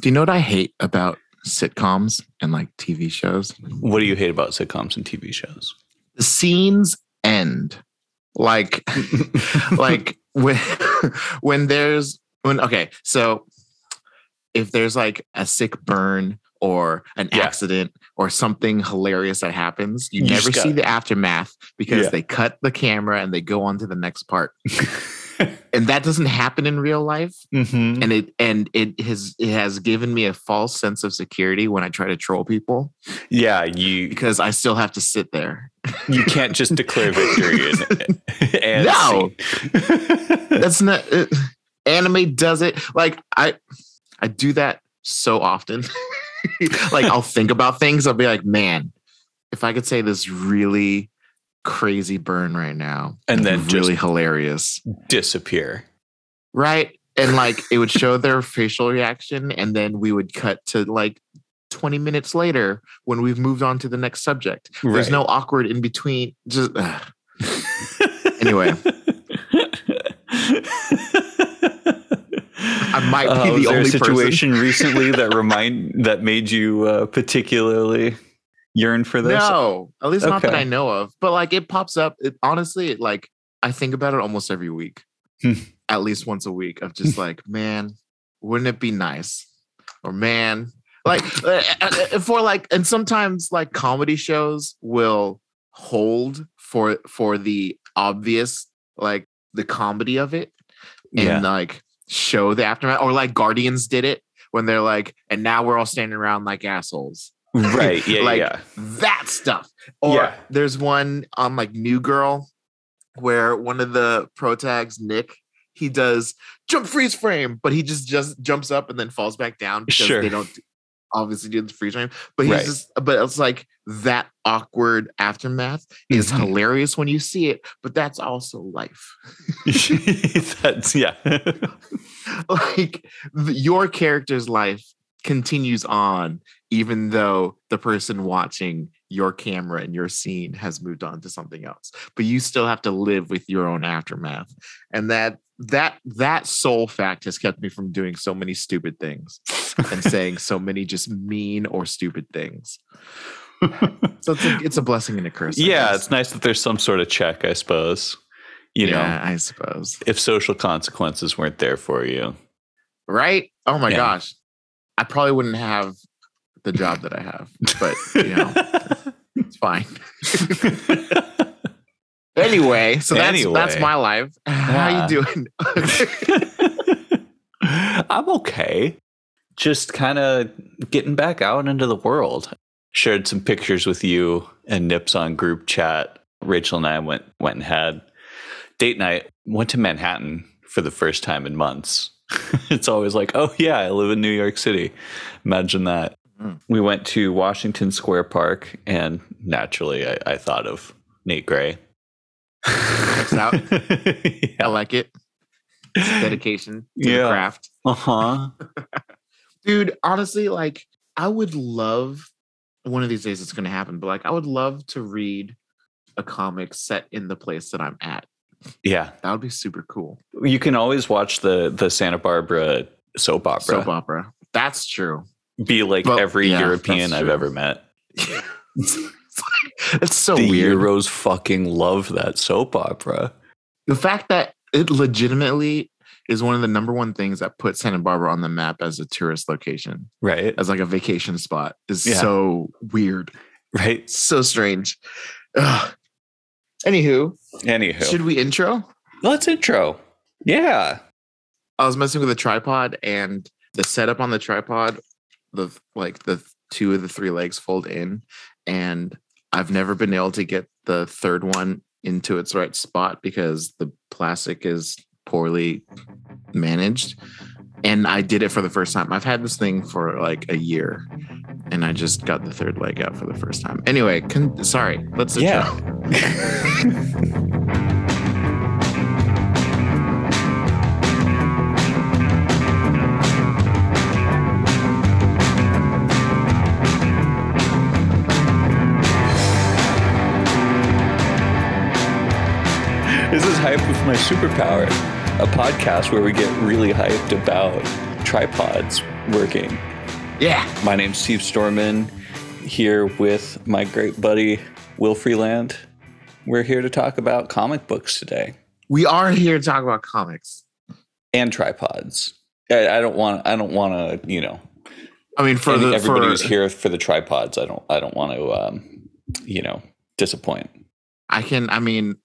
Do you know what I hate about sitcoms and like TV shows? What do you hate about sitcoms and TV shows? The scenes end. Like like when when there's when okay, so if there's like a sick burn or an Yeah. accident or something hilarious that happens, you, You never see got- the aftermath because Yeah. they cut the camera and they go on to the next part. and that doesn't happen in real life. mm-hmm. And it and it has it has given me a false sense of security when I try to troll people Yeah, you because I still have to sit there. you can't just declare victory and, and No. That's not uh, anime does it. Like I I do that so often. like I'll think about things. I'll be like, man, if I could say this really crazy burn right now, And then really hilarious, disappear. right? And like it would show their facial reaction, and then we would cut to like 20 minutes later when we've moved on to the next subject. There's no awkward in between. Just ugh. Anyway. I might be Uh, the only situation recently that remind that made you uh, particularly yearn for this? No, at least not that I know of. But like it pops up. It honestly, it like I think about it almost every week, Hmm. at least once a week. Of just like, man, wouldn't it be nice? Or man, like uh, uh, for like, and sometimes like comedy shows will hold for for the obvious, like the comedy of it, and Yeah. like show the aftermath. Or like Guardians did it when they're like, and now we're all standing around like assholes Right. Yeah. Like, yeah. that stuff. Or Yeah. there's one on like New Girl where one of the pro tags, Nick, he does jump freeze frame, but he just just jumps up and then falls back down because Sure. they don't obviously do the freeze frame. But he's Right. just but it's like that awkward aftermath is Mhm. hilarious when you see it, but that's also life. That's yeah. like your character's life continues on even though the person watching your camera and your scene has moved on to something else but you still have to live with your own aftermath and that that that sole fact has kept me from doing so many stupid things and saying so many just mean or stupid things so it's a, it's a blessing and a curse I yeah, guess. it's nice that there's some sort of check, I suppose. You know, i suppose if social consequences weren't there for you. right oh my Yeah. gosh i probably wouldn't have the job that i have but you know it's fine anyway so that's that's my life how you doing I'm okay. Just kind of getting back out into the world. Shared some pictures with you and Nips on group chat. Rachel and I went went and had date night. Went to Manhattan for the first time in months. it's always like, oh yeah, I live in New York City. Imagine that. Mm. We went to Washington Square Park, and naturally, I, I thought of Nate Gray. Checks out. i like it It's dedication to Yeah. the craft Uh huh. dude honestly like i would love one of these days it's going to happen but like i would love to read a comic set in the place that i'm at Yeah. that would be super cool You can always watch the the Santa Barbara soap opera. soap opera that's true Be like Well, every yeah, European I've ever met. it's, like- it's so the weird Euros fucking love that soap opera. the fact that it legitimately is one of the number one things that put Santa Barbara on the map as a tourist location, Right. as like a vacation spot, is Yeah. so weird, Right. so strange. Ugh. Anywho, Anywho. should we intro? Let's intro. Yeah. I was messing with a tripod and the setup on the tripod, the like the two of the three legs fold in, and I've never been able to get the third one into its right spot because the plastic is poorly managed. And I did it for the first time. I've had this thing for like a year, and I just got the third leg out for the first time. Anyway, con- sorry. Let's Yeah. Hype with My Superpower, a podcast where we get really hyped about tripods working. Yeah. My name's Steve Storman, here with my great buddy Will Freeland. We're here to talk about comic books today We are here to talk about comics. and tripods. I, I don't want. I don't want to. You know, I mean, for the everybody who's here for the tripods. I don't. I don't want to. Um, you know, disappoint. I can. I mean,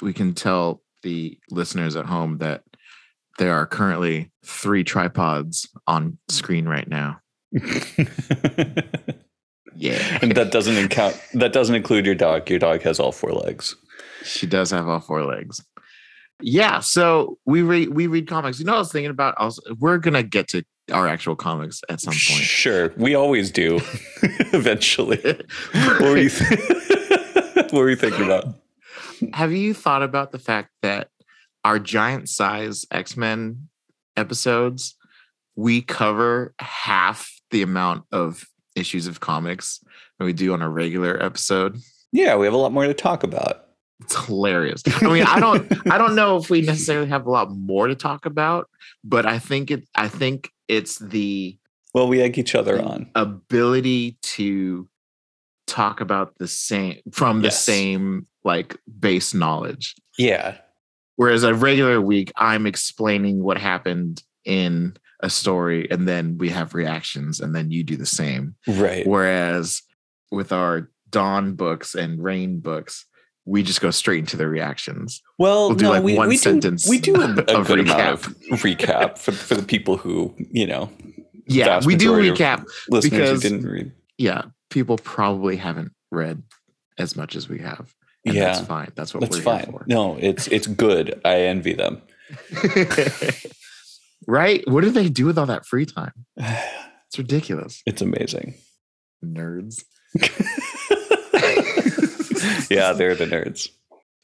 we can tell the listeners at home that there are currently three tripods on screen right now. Yeah, and that doesn't count. That doesn't include your dog. Your dog has all four legs. she does have all four legs. Yeah, so we read we read comics. You know, what I was thinking about. I was, we're gonna get to our actual comics at some point. Sure, we always do. Eventually. what were you? Th- what were you thinking about? Have you thought about the fact that our giant size X Men episodes, we cover half the amount of issues of comics than we do on a regular episode? Yeah, we have a lot more to talk about. It's hilarious. I mean, I don't, I don't know if we necessarily have a lot more to talk about, but I think it, I think it's the Well, we egg each other on. ability to talk about the same from the Yes. same like base knowledge. Yeah, Whereas a regular week, I'm explaining what happened in a story, and then we have reactions, and then you do the same. right. Whereas with our Dawn books and Rain books, we just go straight into the reactions. Well, We'll do, no, like, we, one we sentence do we do a, a of good amount of recap for for the people who you know Yeah, we do recap. listeners Because- who didn't read. Yeah, people probably haven't read as much as we have. And Yeah, that's fine. That's what That's we're fine. here No, it's it's good. I envy them. right? What do they do with all that free time? It's ridiculous. It's amazing. Nerds. yeah, they're the nerds.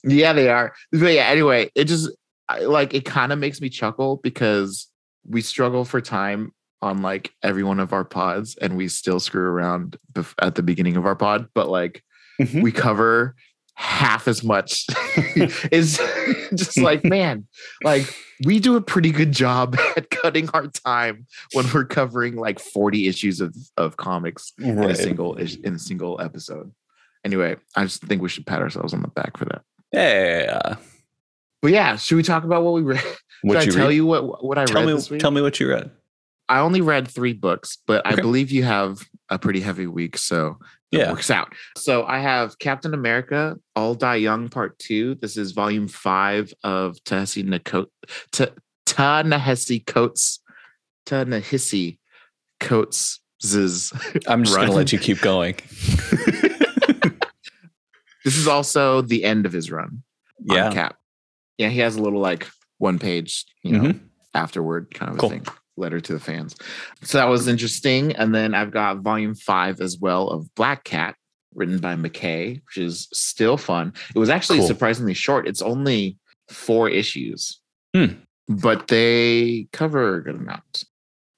Yeah, they are. But yeah, anyway, it just like it kind of makes me chuckle because we struggle for time on like every one of our pods and we still screw around bef- at the beginning of our pod, but like Mhm. we cover half as much. is just like, man, like we do a pretty good job at cutting our time when we're covering like 40 issues of, of comics in a single in a single episode. Anyway, I just think we should pat ourselves on the back for that. Yeah. But yeah, should we talk about what we read? What Should I tell read? you what what I tell read me tell me what you read. I only read three books, but I believe you have a pretty heavy week, so it Yeah. works out. So I have Captain America, All Die Young Part Two. This is Volume Five of Ta-Nehisi Nakot- Ta- Ta-Nehisi Coates Ta-Nehisi Coates' I'm just Run. gonna let you keep going. This is also the end of his run on Yeah. Cap. Yeah, he has a little like one page, you know, Mhm. afterward kind of Cool. a thing. Letter to the fans. So that was interesting. And then I've got volume five as well of Black Cat, written by McKay, which is still fun. It was actually Cool. surprisingly short. It's only four issues, Hmm. but they cover a good amount.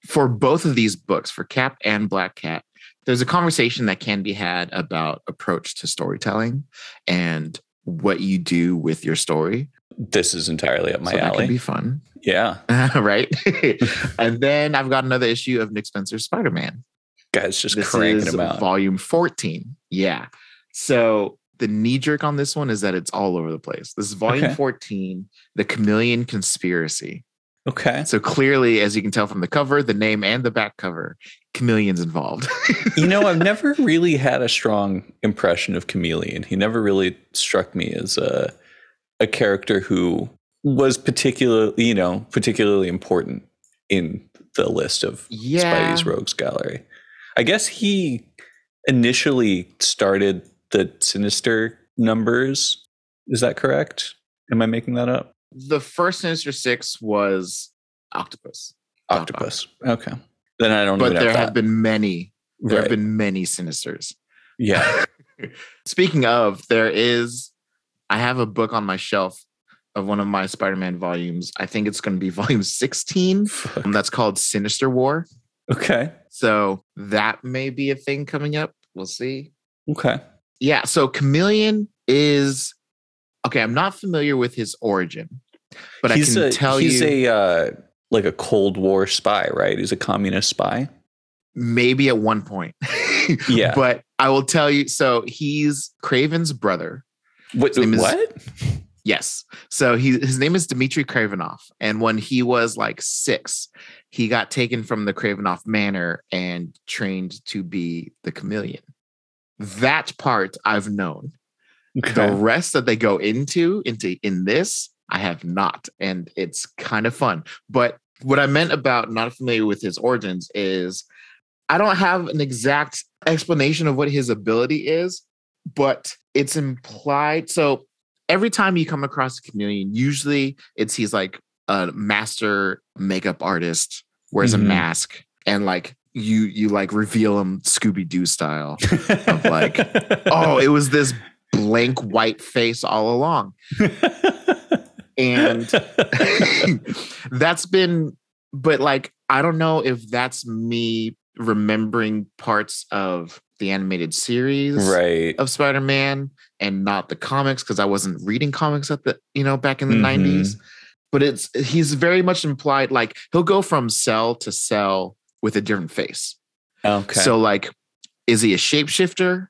For both of these books, for Cap and Black Cat, there's a conversation that can be had about approach to storytelling and what you do with your story. This is entirely up my so that alley. can be fun. yeah. right? and then I've got another issue of Nick Spencer's Spider Man. Guys just This cranking is them out. volume 14. Yeah. So the knee jerk on this one is that it's all over the place. This is volume Okay. 14, The Chameleon Conspiracy. Okay. So clearly, as you can tell from the cover, the name, and the back cover, chameleons involved. You know, I've never really had a strong impression of Chameleon. He never really struck me as a a character who was particularly, you know, particularly important in the list of yeah. Spidey's rogues gallery. I guess he initially started the Sinister numbers. Is that correct? Am I making that up? The first Sinister Six was Octopus. Doc Octopus. Okay. Then I don't know. But there have have that. been many. There Right. have been many Sinisters. yeah. Speaking of, there is, I have a book on my shelf of one of my Spider Man volumes. I think it's going to be volume 16. Fuck. Um, that's called Sinister War. Okay. So that may be a thing coming up. We'll see. Okay. Yeah. So Chameleon is, okay, I'm not familiar with his origin, but he's I can a, tell he's you. He's a uh, like a Cold War spy, right? He's a communist spy. maybe at one point. Yeah. but I will tell you. So he's Kraven's brother. What? is- what? Yes. So he his name is Dmitry Kravinoff, and when he was like six, he got taken from the Kravinoff Manor and trained to be the chameleon. That part I've known. The rest that they go into into in this, I have not, and it's kind of fun. But what I meant about not familiar with his origins is I don't have an exact explanation of what his ability is, but it's implied. So every time you come across a chameleon, usually it's he's like a master makeup artist, wears Mhm. a mask, and like you you like reveal him Scooby Doo style. Of like, oh, it was this blank white face all along. And that's been, but like, I don't know if that's me remembering parts of the animated series right. of Spider-Man and not the comics because I wasn't reading comics at the, you know, back in the Mhm. 90s. But it's he's very much implied like he'll go from cell to cell with a different face. Okay. So like, is he a shapeshifter?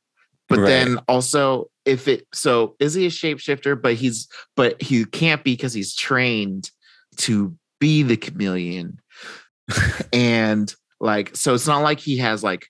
But Right. then also, if it so is he a shapeshifter? But he's but he can't be because he's trained to be the chameleon. and like, so it's not like he has like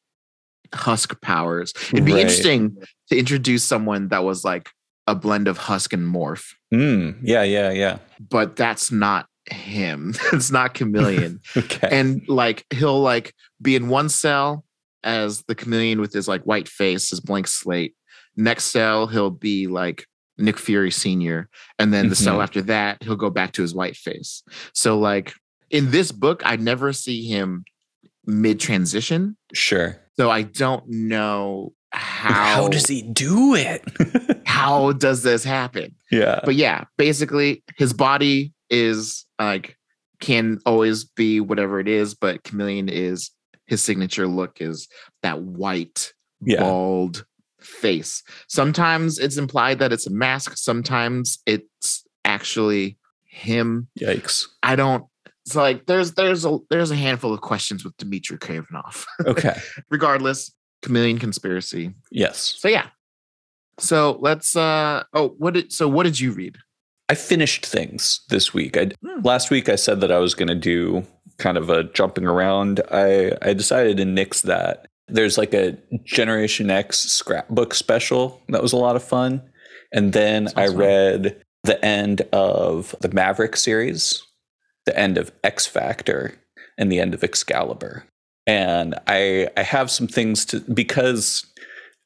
husk powers. It'd be Right. interesting to introduce someone that was like a blend of husk and morph, Mm, yeah, yeah, yeah. but that's not him. it's not chameleon Okay. and like he'll like be in one cell as the chameleon with his like white face, his blank slate. Next cell, he'll be like Nick Fury Sr. And then the cell Mhm. after that, he'll go back to his white face. So like in this book, I never see him mid transition. sure. So I don't know how How does he do it? how does this happen? yeah. but yeah, basically his body is like can always be whatever it is, but chameleon is his signature look is that white, Yeah. bald face. Sometimes it's implied that it's a mask, sometimes it's actually him. Yikes. I don't it's like there's there's a there's a handful of questions with Dmitry Kravinoff. Okay. Regardless, chameleon conspiracy. yes. So yeah. So let's uh oh what did so what did you read? I finished things this week. I Hmm. last week I said that I was going to do kind of a jumping around. I I decided to nix that. There's like a Generation X scrapbook special that was a lot of fun. And then I fun. read the end of the Maverick series, the end of X Factor, and the end of Excalibur. And I I have some things to because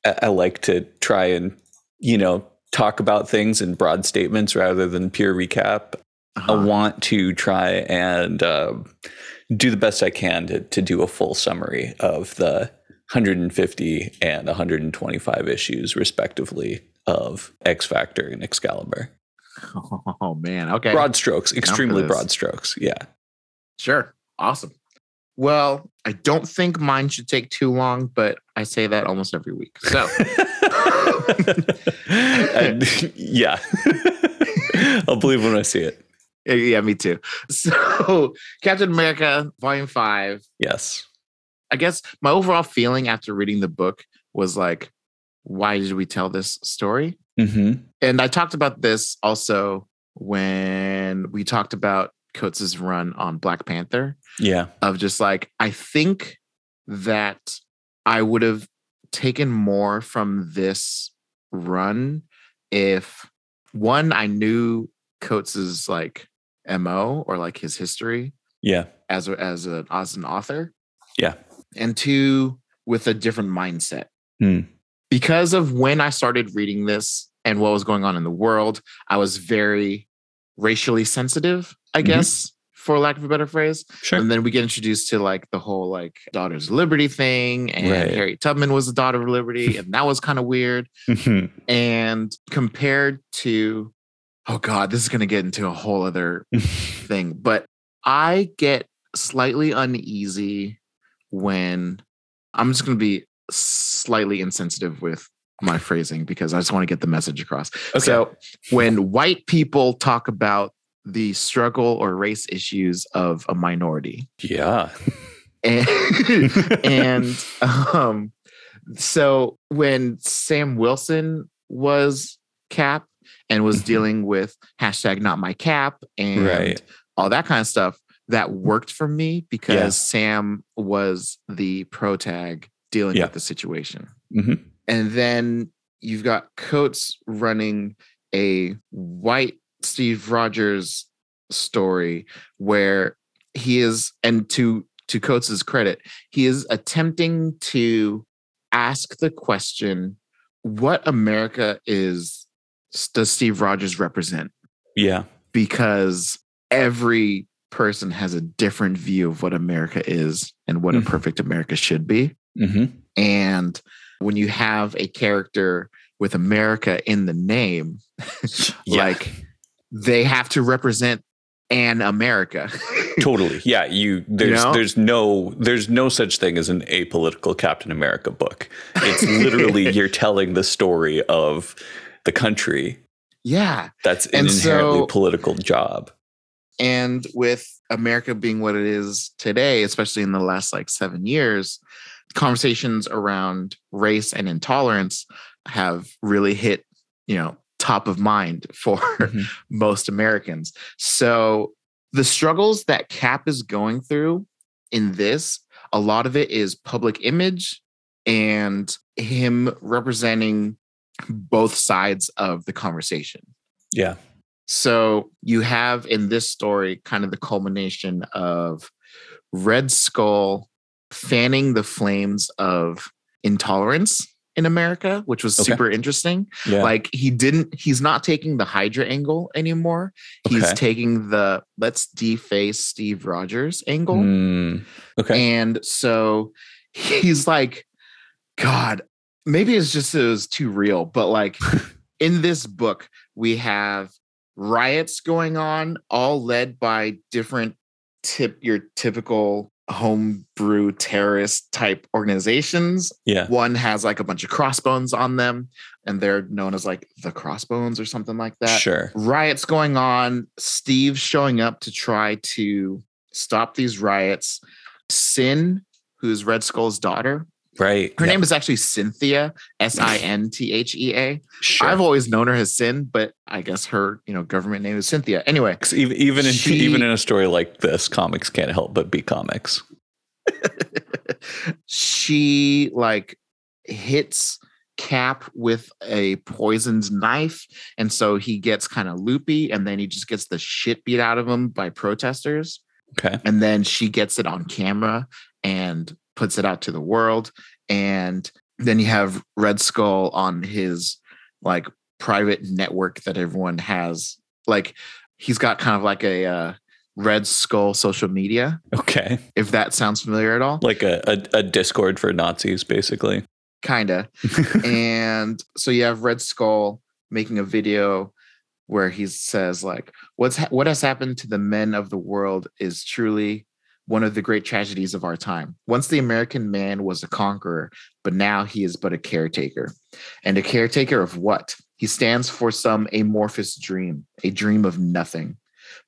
I, I like to try and you know talk about things in broad statements rather than pure recap. I Uh-huh. want to try and um do the best I can to, to do a full summary of the 150 and 125 issues, respectively, of X Factor and Excalibur. Oh man. Okay. Broad strokes, extremely broad strokes. Yeah. Sure. Awesome. Well, I don't think mine should take too long, but I say that almost every week. So And- yeah. I'll believe when I see it. yeah, yeah, me too. So Captain America, Volume Five. Yes. I guess my overall feeling after reading the book was like, why did we tell this story? hmm And I talked about this also when we talked about Coates's run on Black Panther. Yeah. of just like I think that I would have taken more from this run if one I knew Coates's like mo or like his history Yeah. as a, as a as an author. Yeah. And two with a different mindset Hmm. because of when I started reading this and what was going on in the world. I was very racially sensitive, I Mhm. guess, for lack of a better phrase. Sure. And then we get introduced to like the whole like Daughters of Liberty thing, and Right. Harriet Tubman was the daughter of Liberty, and that was kind of weird. Mhm. And compared to, oh God, this is going to get into a whole other thing, but I get slightly uneasy when I'm just going to be slightly insensitive with my phrasing because I just want to get the message across. Okay. So when white people talk about the struggle or race issues of a minority. Yeah. And, and um, so when Sam Wilson was Cap and was Mhm. dealing with hashtag not my cap and Right. all that kind of stuff, that worked for me because Yeah. Sam was the pro tag dealing Yeah. with the situation. hmm And then you've got Coates running a white Steve Rogers story where he is, and to to Coates's credit, he is attempting to ask the question, what America is does Steve Rogers represent? Yeah. Because every person has a different view of what America is and what Mhm. a perfect America should be. hmm And when you have a character with America in the name, Yeah. like they have to represent an America. totally. Yeah. You there's know? there's no there's no such thing as an apolitical Captain America book. It's literally you're telling the story of the country. yeah. That's an And inherently so- political job. And with America being what it is today, especially in the last like seven years, conversations around race and intolerance have really hit, you know, top of mind for Mhm. most Americans. So the struggles that Cap is going through in this, a lot of it is public image and him representing both sides of the conversation. Yeah. So you have in this story kind of the culmination of Red Skull fanning the flames of intolerance in America, which was Okay. super interesting. Yeah. Like he didn't, he's not taking the Hydra angle anymore. He's Okay. taking the let's deface Steve Rogers angle. Mm, okay. And so he's like, God, maybe it's just it was too real, but like in this book, we have riots going on, all led by different tip your typical homebrew terrorist type organizations. yeah. One has like a bunch of crossbones on them, and they're known as like the crossbones or something like that Sure. riots going on. Steve showing up to try to stop these riots. Sin, who's Red Skull's daughter, Right. her yeah, name is actually Sinthea, S I N T H E A. Sure. I've always known her as Sin, but I guess her, you know, government name is Sinthea. Anyway, even even in She- even in a story like this, comics can't help but be comics. she like hits Cap with a poisoned knife, and so he gets kind of loopy, and then he just gets the shit beat out of him by protesters. Okay. and then she gets it on camera and puts it out to the world and then you have red skull on his like private network that everyone has like he's got kind of like a uh, red skull social media Okay. if that sounds familiar at all Like a, a, a Discord for Nazis, basically. kinda and so you have red skull making a video where he says like what's ha- what has happened to the men of the world is truly one of the great tragedies of our time once the american man was a conqueror but now he is but a caretaker and a caretaker of what he stands for some amorphous dream a dream of nothing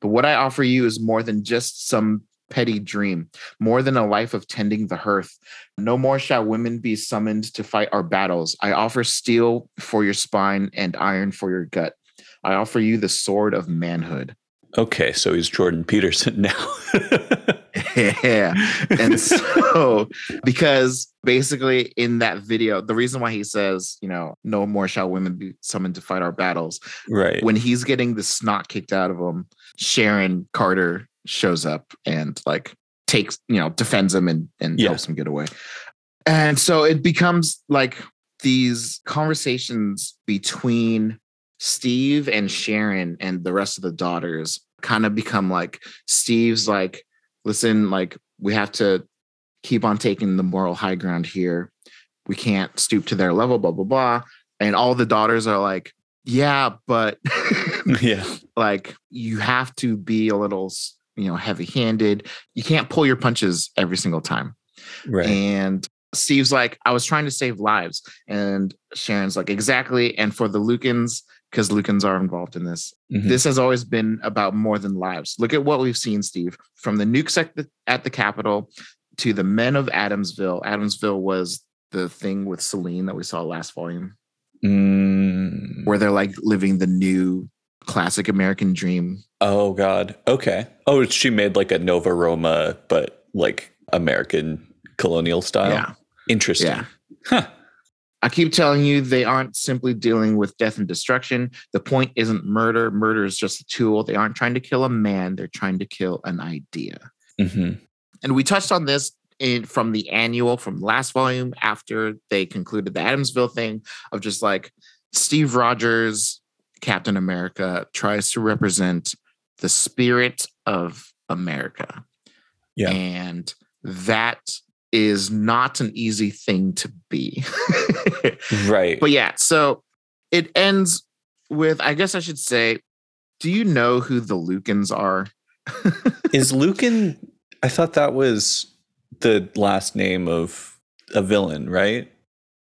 but what i offer you is more than just some petty dream more than a life of tending the hearth no more shall women be summoned to fight our battles. I offer steel for your spine and iron for your gut. I offer you the sword of manhood. Okay, so he's Jordan Peterson now. Yeah. And so, because basically in that video, the reason why he says, you know, no more shall women be summoned to fight our battles, right. when he's getting the snot kicked out of him, Sharon Carter shows up and like takes, you know, defends him and, and Yeah. helps him get away. And so it becomes like these conversations between Steve and Sharon and the rest of the daughters kind of become like Steve's like, listen, like we have to keep on taking the moral high ground here. We can't stoop to their level, blah, blah, blah. And all the daughters are like, yeah, but yeah. like you have to be a little, you know, heavy handed. You can't pull your punches every single time. Right. And Steve's like, I was trying to save lives. And Sharon's like, exactly. And for the Lukins, because Lukins are involved in this. Mhm. This has always been about more than lives. Look at what we've seen, Steve, from the nukes at the, at the Capitol to the men of Adamsville. Adamsville was the thing with Selene that we saw last volume, Mm. where they're like living the new classic American dream. Oh God. Okay. Oh, she made like a Nova Roma, but like American colonial style. Yeah. Interesting. Yeah. Huh. I keep telling you, they aren't simply dealing with death and destruction. The point isn't murder. Murder is just a tool. They aren't trying to kill a man, they're trying to kill an idea. hmm And we touched on this in from the annual from last volume after they concluded the Adamsville thing of just like Steve Rogers, Captain America, tries to represent the spirit of America. Yeah. And that is not an easy thing to be. Right. But yeah, so it ends with I guess I should say, do you know who the Lukins are? Is Lukin? I thought that was the last name of a villain, right?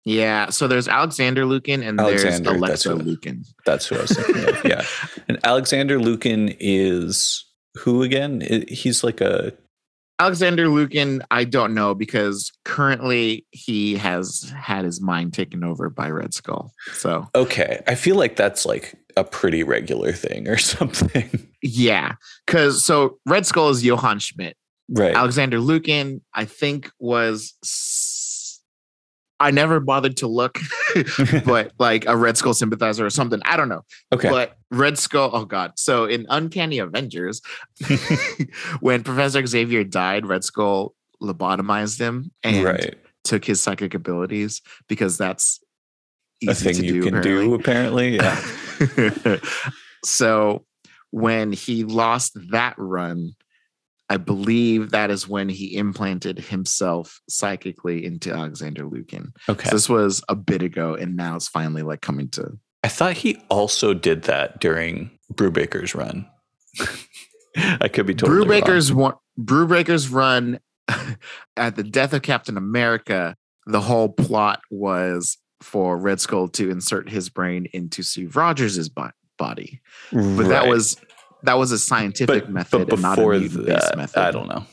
Yeah, so there's Alexander Lukin and Alexander, there's that's Alexa what- Lukin. That's who I was thinking of. Yeah. And Alexander Lukin is who again? He's like a Alexander Lukin, I don't know because currently he has had his mind taken over by Red Skull. So okay. I feel like that's like a pretty regular thing or something. yeah, because so Red Skull is Johann Schmidt. right. Alexander Lukin, I think was. I never bothered to look, but like a Red Skull sympathizer or something. I don't know. okay. But Red Skull, oh god. So in Uncanny Avengers, when Professor Xavier died, Red Skull lobotomized him and right. took his psychic abilities because that's A thing you can do apparently. Yeah. so when he lost that run, I believe that is when he implanted himself psychically into Alexander Lukin. Okay. So this was a bit ago, and now it's finally like coming to I thought he also did that during Brubaker's run. I could be totally wrong. Brewbreaker's one Brewbreaker's run at the death of Captain America. The whole plot was for Red Skull to insert his brain into Steve Rogers' body, but that was that was a scientific but, method but and not a before that, method. I don't know.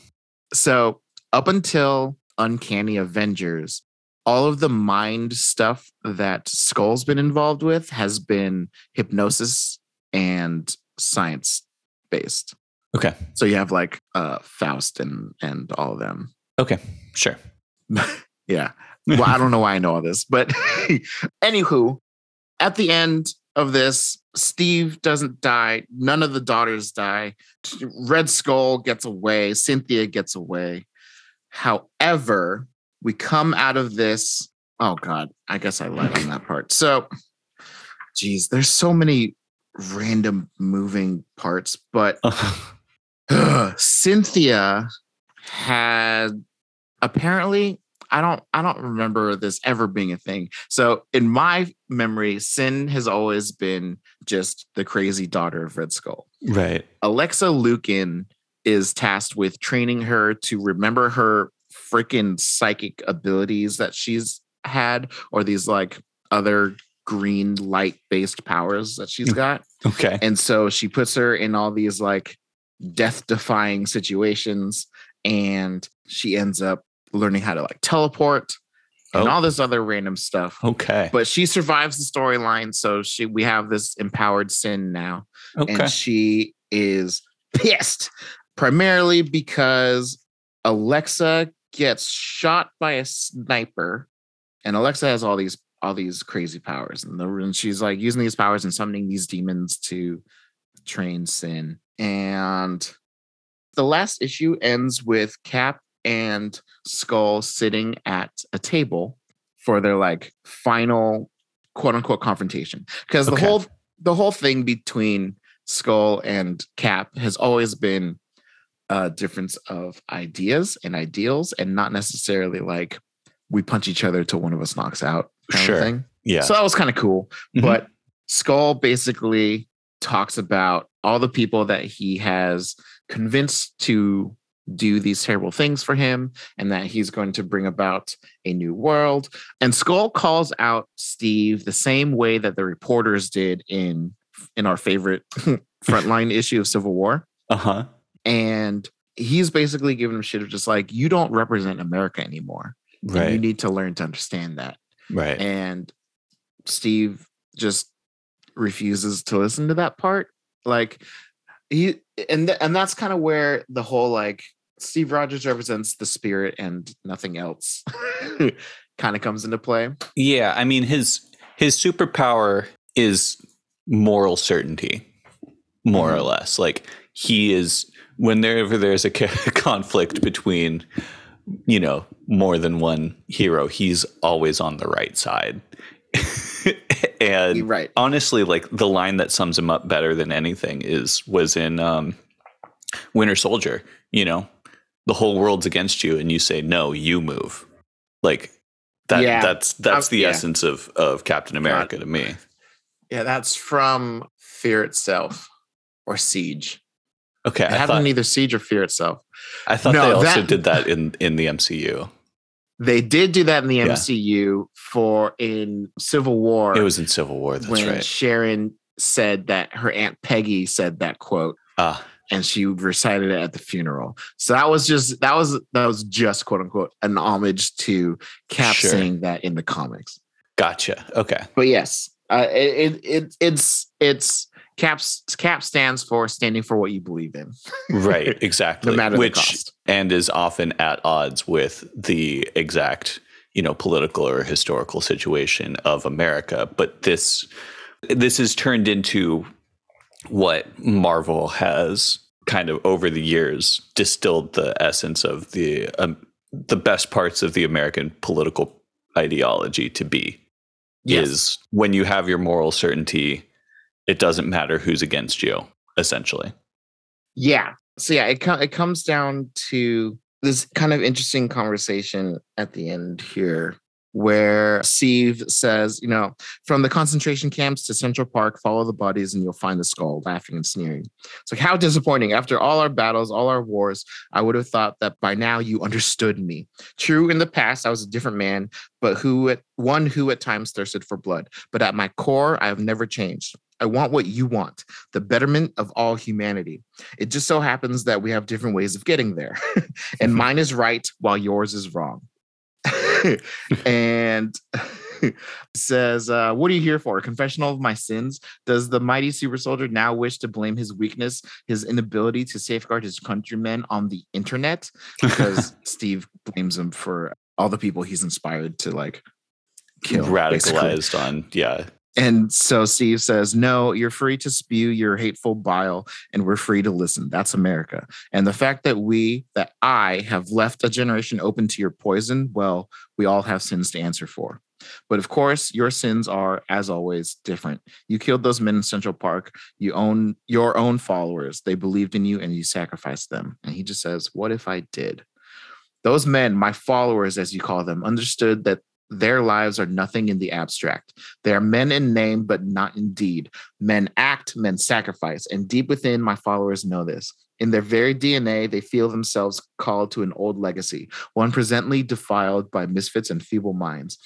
So up until Uncanny Avengers, all of the mind stuff that Skull's been involved with has been hypnosis and science based. Okay. So you have like uh Faust and and all of them. Okay. Sure. yeah. Well, I don't know why I know all this, but anywho, at the end of this, Steve doesn't die. None of the daughters die. Red Skull gets away. Sinthea gets away. However, we come out of this. Oh God, I guess I lied on that part. So, geez, there's so many random moving parts, but Sinthea had apparently I don't I don't remember this ever being a thing. So in my memory, Sin has always been just the crazy daughter of Red Skull. right. Alexa Lukin is tasked with training her to remember her freaking psychic abilities that she's had or these like other green light based powers that she's mm. got. Okay. And so she puts her in all these like death defying situations and she ends up learning how to like teleport and Oh. all this other random stuff. Okay. But she survives the storyline so she we have this empowered sin now okay. and she is pissed primarily because Alexa gets shot by a sniper and Alexa has all these all these crazy powers and, the, and she's like using these powers and summoning these demons to train sin and the last issue ends with Cap and Skull sitting at a table for their like final quote unquote confrontation because the Okay. whole the whole thing between Skull and Cap has always been a difference of ideas and ideals and not necessarily like we punch each other till one of us knocks out Sure. yeah. So that was kind of cool. Mhm. But Skull basically talks about all the people that he has convinced to do these terrible things for him and that he's going to bring about a new world. And Skull calls out Steve the same way that the reporters did in in our favorite frontline issue of Civil War. Uh-huh. And he's basically giving him shit of just like, you don't represent America anymore. And you need to learn to understand that. Right. And Steve just refuses to listen to that part. Like he and th- and that's kind of where the whole like Steve Rogers represents the spirit and nothing else kind of comes into play. Yeah, I mean his his superpower is moral certainty, more or Mhm. less. Like he is whenever there's a conflict between you know more than one hero, he's always on the right side. and right. honestly, like the line that sums him up better than anything is was in um, Winter Soldier. You know, the whole world's against you, and you say no, you move. Like that. Yeah. That's that's Um, the yeah. essence of of Captain America to me. Yeah, that's from Fear Itself or Siege. Okay, It I happened thought either Siege or Fear Itself. I thought No, they also that- did that in in the MCU. They did do that in the Yeah. MCU for in Civil War It was in Civil War. That's when right. Sharon said that her aunt Peggy said that quote Ah, and she recited it at the funeral. So that was just that was that was just quote unquote an homage to Cap Sure. saying that in the comics. gotcha. Okay. But yes, uh, it, it, it it's it's Cap's Cap stands for standing for what you believe in, Right. Exactly. no matter Which and is often at odds with the exact you know political or historical situation of America. But this this is turned into what Marvel has kind of over the years distilled the essence of the um, the best parts of the American political ideology to be Yes. is when you have your moral certainty it doesn't matter who's against you essentially Yeah. So yeah, it co- it comes down to this kind of interesting conversation at the end here where Steve says, you know, from the concentration camps to Central Park, follow the bodies and you'll find the skull, laughing and sneering. It's like, how disappointing. After all our battles, all our wars, I would have thought that by now you understood me. True, in the past, I was a different man, but who at one who at times thirsted for blood. But at my core, I have never changed. I want what you want, the betterment of all humanity. It just so happens that we have different ways of getting there. and mm-hmm. mine is right while yours is wrong. and says, uh, What are you here for? Confessional of my sins? Does the mighty super soldier now wish to blame his weakness, his inability to safeguard his countrymen on the internet? Because Steve blames him for all the people he's inspired to like kill. basically. radicalized on yeah And so Steve says, No, you're free to spew your hateful bile, and we're free to listen. That's America. And the fact that we, that I have left a generation open to your poison, well, we all have sins to answer for. But of course, your sins are, as always, different. You killed those men in Central Park. You own your own followers. They believed in you and you sacrificed them. And he just says, What if I did? Those men, my followers, as you call them, understood that their lives are nothing in the abstract. They are men in name, but not in deed. Men act, men sacrifice. And deep within, my followers know this. In their very DNA, they feel themselves called to an old legacy, one presently defiled by misfits and feeble minds.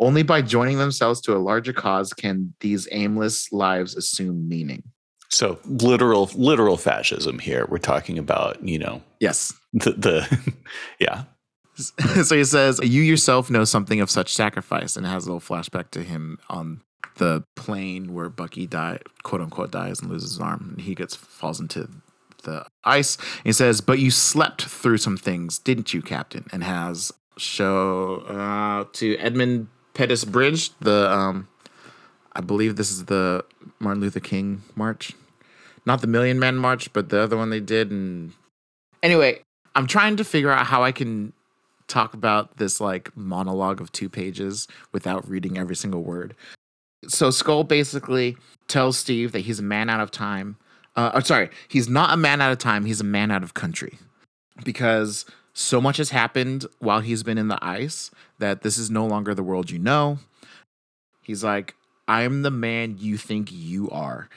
Only by joining themselves to a larger cause can these aimless lives assume meaning. so literal literal fascism here we're talking about you know Yes. the, the yeah so he says, You yourself know something of such sacrifice, and has a little flashback to him on the plane where Bucky die, quote unquote, dies and loses his arm. And he gets falls into the ice. He says, But you slept through some things, didn't you, Captain? And has show uh, to Edmund Pettus Bridge, the um, I believe this is the Martin Luther King March. Not the Million Man March, but the other one they did. And anyway, I'm trying to figure out how I can talk about this like monologue of two pages without reading every single word. So Skull basically tells Steve that he's a man out of time. Uh, or sorry, he's not a man out of time. He's a man out of country because so much has happened while he's been in the ice that this is no longer the world you know. He's like, I'm the man you think you are.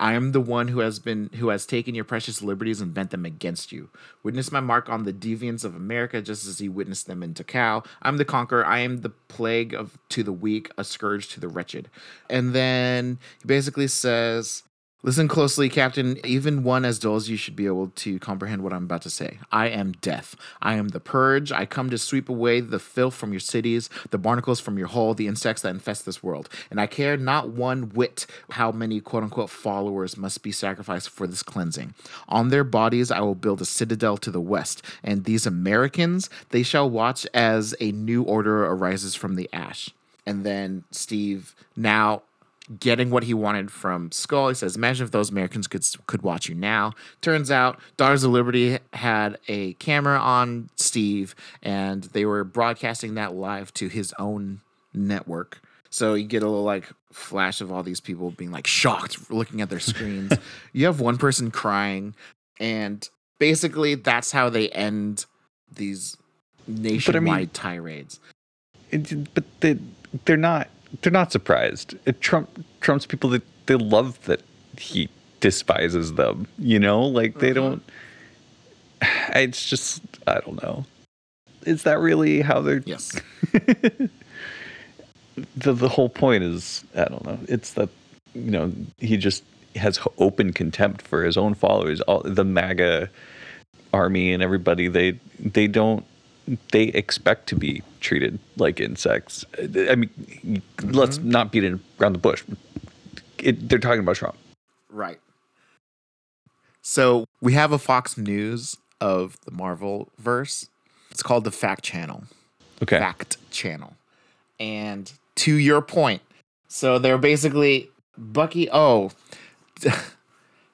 I am the one who has been who has taken your precious liberties and bent them against you. Witness my mark on the deviants of America, just as he witnessed them in Dachau. I'm the conqueror. I am the plague of to the weak, a scourge to the wretched. And then he basically says, Listen closely, Captain. Even one as dull as you should be able to comprehend what I'm about to say. I am death. I am the purge. I come to sweep away the filth from your cities, the barnacles from your hull, the insects that infest this world. And I care not one whit how many quote unquote followers must be sacrificed for this cleansing. On their bodies, I will build a citadel to the west. And these Americans, they shall watch as a new order arises from the ash. And then Steve, now getting what he wanted from Skull. He says, "Imagine if those Americans could could watch you now." Turns out, Daughters of Liberty had a camera on Steve, and they were broadcasting that live to his own network. So you get a little like flash of all these people being like shocked, looking at their screens. you have one person crying, and basically that's how they end these nationwide I mean, tirades. It, but they they're not they're not surprised. It Trump Trump's people that they, they love that he despises them. You know, like they mm-hmm. don't. It's just I don't know. Is that really how they're? Yes. the the whole point is I don't know. It's that you know he just has open contempt for his own followers. All the MAGA army and everybody they they don't they expect to be treated like insects. I mean, mm-hmm. let's not beat it around the bush. It, they're talking about Trump. Right. So we have a Fox News of the Marvel verse. It's called the Fact Channel. Okay. Fact Channel. And to your point, so they're basically Bucky. Oh,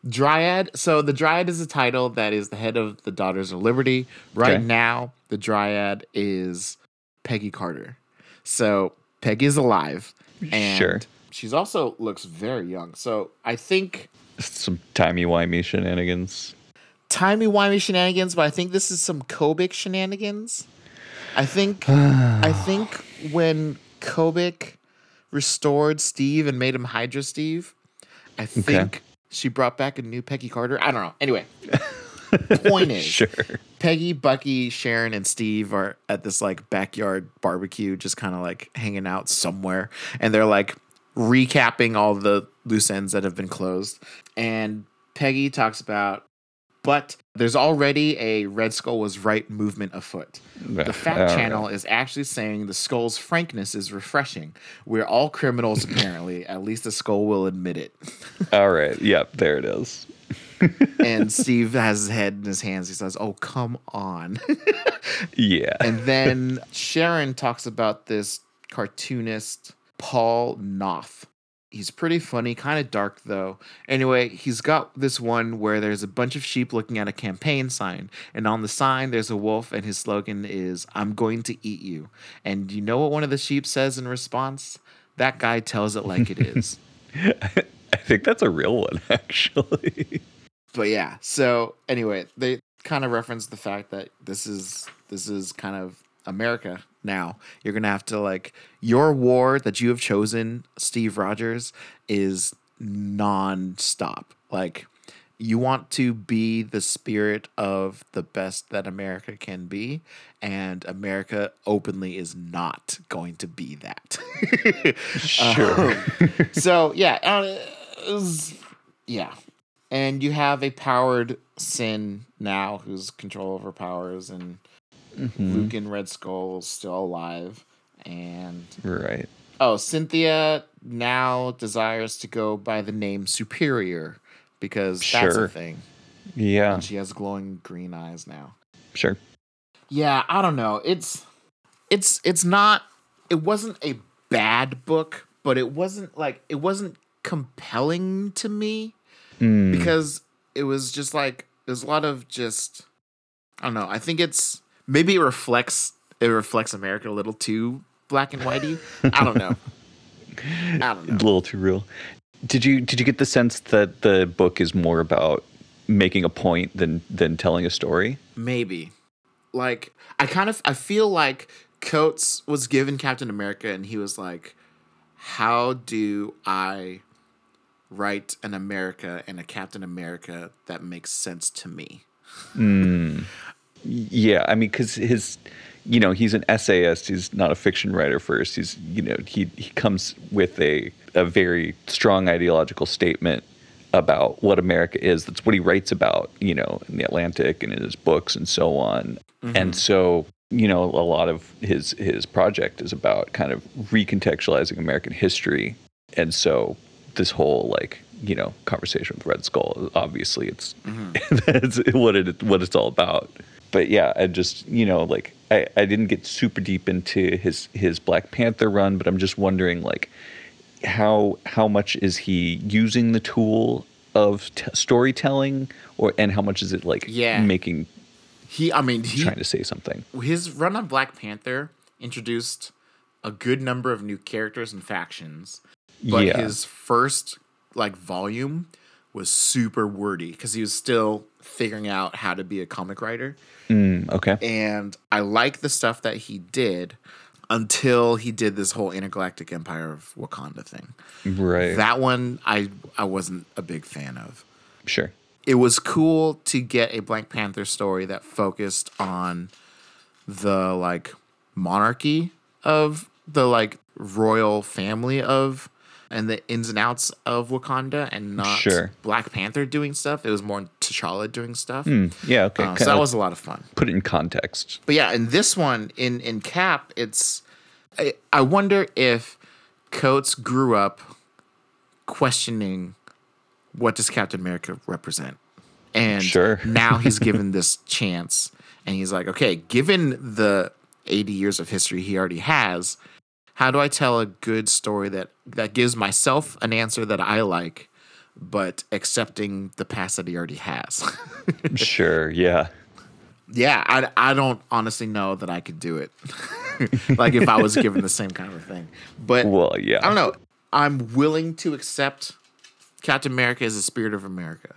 Dryad. So the Dryad is a title that is the head of the Daughters of Liberty. Right okay. now, the Dryad is Peggy Carter. So Peggy is alive, and sure. she's also looks very young. So I think some timey wimey shenanigans. Timey wimey shenanigans, but I think this is some Kobik shenanigans. I think I think when Kobik restored Steve and made him Hydra Steve, I think okay. She brought back a new Peggy Carter. I don't know. Anyway, point is, sure. Peggy, Bucky, Sharon, and Steve are at this like backyard barbecue, just kind of like hanging out somewhere, and they're like recapping all the loose ends that have been closed. And Peggy talks about, but there's already a Red Skull was right movement afoot. The Fact Channel is actually saying the Skull's frankness is refreshing. We're all criminals, apparently. At least the Skull will admit it. all right. Yep. There it is and Steve has his head in his hands. He says, "Oh, come on." yeah. And then Sharon talks about this cartoonist Paul Noth. He's pretty funny, kind of dark though. Anyway, he's got this one where there's a bunch of sheep looking at a campaign sign, and on the sign there's a wolf, and his slogan is "I'm going to eat you." And you know what one of the sheep says in response? That guy tells it like it is. I think that's a real one, actually but yeah. So anyway, they kind of reference the fact that this is this is kind of America now. You're gonna have to like your war that you have chosen, Steve Rogers, is non-stop. Like you want to be the spirit of the best that America can be, and America openly is not going to be that. sure. Um, so yeah, uh, was, yeah, and you have a powered Sin now who's control over powers, and mm-hmm. Lukin Red Skull still alive, and right. Oh, Sinthea now desires to go by the name Superior because that's sure. a thing. Yeah, and she has glowing green eyes now. Sure. Yeah, I don't know. It's it's it's not. It wasn't a bad book, but it wasn't like it wasn't compelling to me mm. because it was just like there's a lot of just I don't know. I think it's maybe it reflects it reflects America a little too black and whitey. I don't know. I don't know. A little too real. Did you did you get the sense that the book is more about making a point than than telling a story? Maybe. Like I kind of I feel like Coates was given Captain America and he was like, How do I write an America and a Captain America that makes sense to me. Hmm. Yeah, I mean, because his, you know, he's an essayist. He's not a fiction writer first. He's, you know, he he comes with a a very strong ideological statement about what America is. That's what he writes about, you know, in the Atlantic and in his books and so on. Mm-hmm. And so, you know, a lot of his his project is about kind of recontextualizing American history. And so, this whole like you know conversation with Red Skull, obviously, it's mm-hmm. that's what it what it's all about but yeah, I just you know like I, I didn't get super deep into his his Black Panther run, but I'm just wondering like how how much is he using the tool of t- storytelling, or and how much is it like Yeah. making He, I mean, he trying to say something? his run on Black Panther introduced a good number of new characters and factions, but Yeah. his first like volume was super wordy because he was still figuring out how to be a comic writer. Mm, okay, And I like the stuff that he did until he did this whole intergalactic empire of Wakanda thing. right, That one I I wasn't a big fan of. sure, It was cool to get a Black Panther story that focused on the like monarchy of the like royal family of and the ins and outs of Wakanda and not Sure. Black Panther doing stuff. It was more T'Challa doing stuff. Mm, yeah, okay, Uh, so that was a lot of fun. put it in context. But yeah, in this one, in in Cap, it's I, I wonder if Coates grew up questioning what does Captain America represent, and Sure. now he's given this chance, and he's like, okay, given the eighty years of history he already has, how do I tell a good story that that gives myself an answer that I like, but accepting the past that he already has? sure, yeah, Yeah, I, I don't honestly know that I could do it. like if I was given the same kind of thing. But well, yeah, I don't know. I'm willing to accept Captain America as the spirit of America.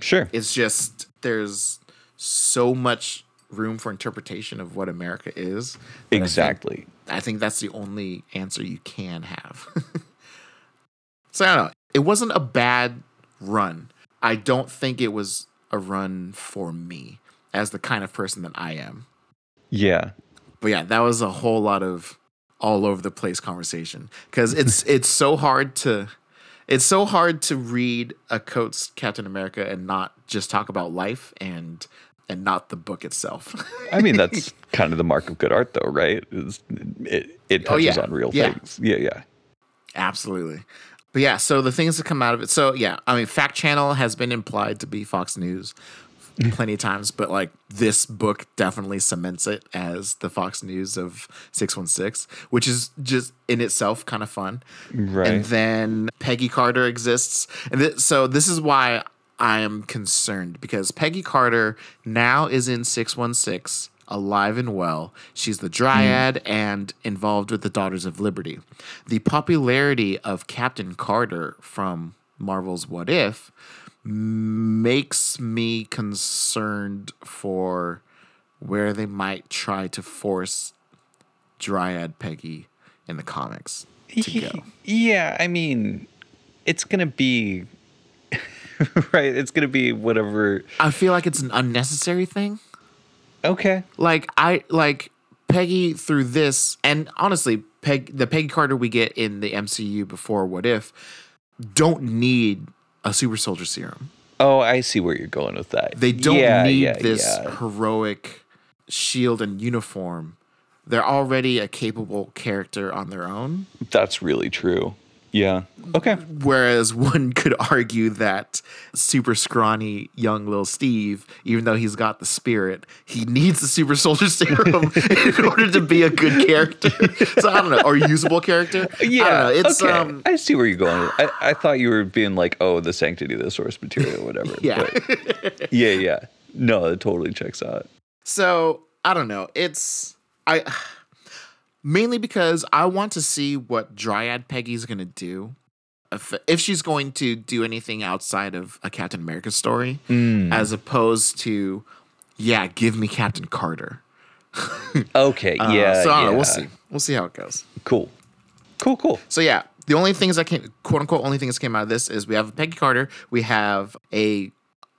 sure, It's just there's so much room for interpretation of what America is. that I think- exactly. I think that's the only answer you can have. so I don't know. It wasn't a bad run. I don't think it was a run for me as the kind of person that I am. Yeah, But yeah, that was a whole lot of all over the place conversation because it's it's so hard to it's so hard to read a Coates Captain America and not just talk about life and and not the book itself. I mean that's kind of the mark of good art, though, right? Is it it Oh, touches yeah. on real Yeah. things. Yeah, yeah. Absolutely. But yeah, so the things that come out of it. So yeah, I mean, Fact Channel has been implied to be Fox News mm. plenty of times, but like this book definitely cements it as the Fox News of 616, which is just in itself kind of fun. Right. And then Peggy Carter exists. And th- so this is why I am concerned because Peggy Carter now is in 616, alive and well. She's the Dryad and involved with the Daughters of Liberty. The popularity of Captain Carter from Marvel's What If makes me concerned for where they might try to force Dryad Peggy in the comics to go. Yeah, I mean, it's gonna be right. It's gonna be whatever. I feel like it's an unnecessary thing. Okay. Like I like Peggy through this, and honestly, Peg the Peggy Carter we get in the MCU before What If don't need a super soldier serum. Oh, I see where you're going with that. They don't Yeah, need yeah, this yeah. heroic shield and uniform. They're already a capable character on their own. That's really true. Yeah. Okay. Whereas one could argue that super scrawny young little Steve, even though he's got the spirit, he needs the super soldier serum in order to be a good character. so I don't know, or usable character. Yeah. I don't know. It's okay. um I see where you're going. I, I thought you were being like, oh, the sanctity of the source material, whatever. yeah. But yeah, yeah. No, it totally checks out. So I don't know. It's I mainly because I want to see what Dryad Peggy's gonna do. If, if she's going to do anything outside of a Captain America story, Mm. as opposed to, yeah, give me Captain Carter. Okay. Uh, yeah. So I don't know. We'll see. We'll see how it goes. Cool. Cool. Cool. So yeah, the only things that came, quote unquote, only things that came out of this is we have Peggy Carter, we have a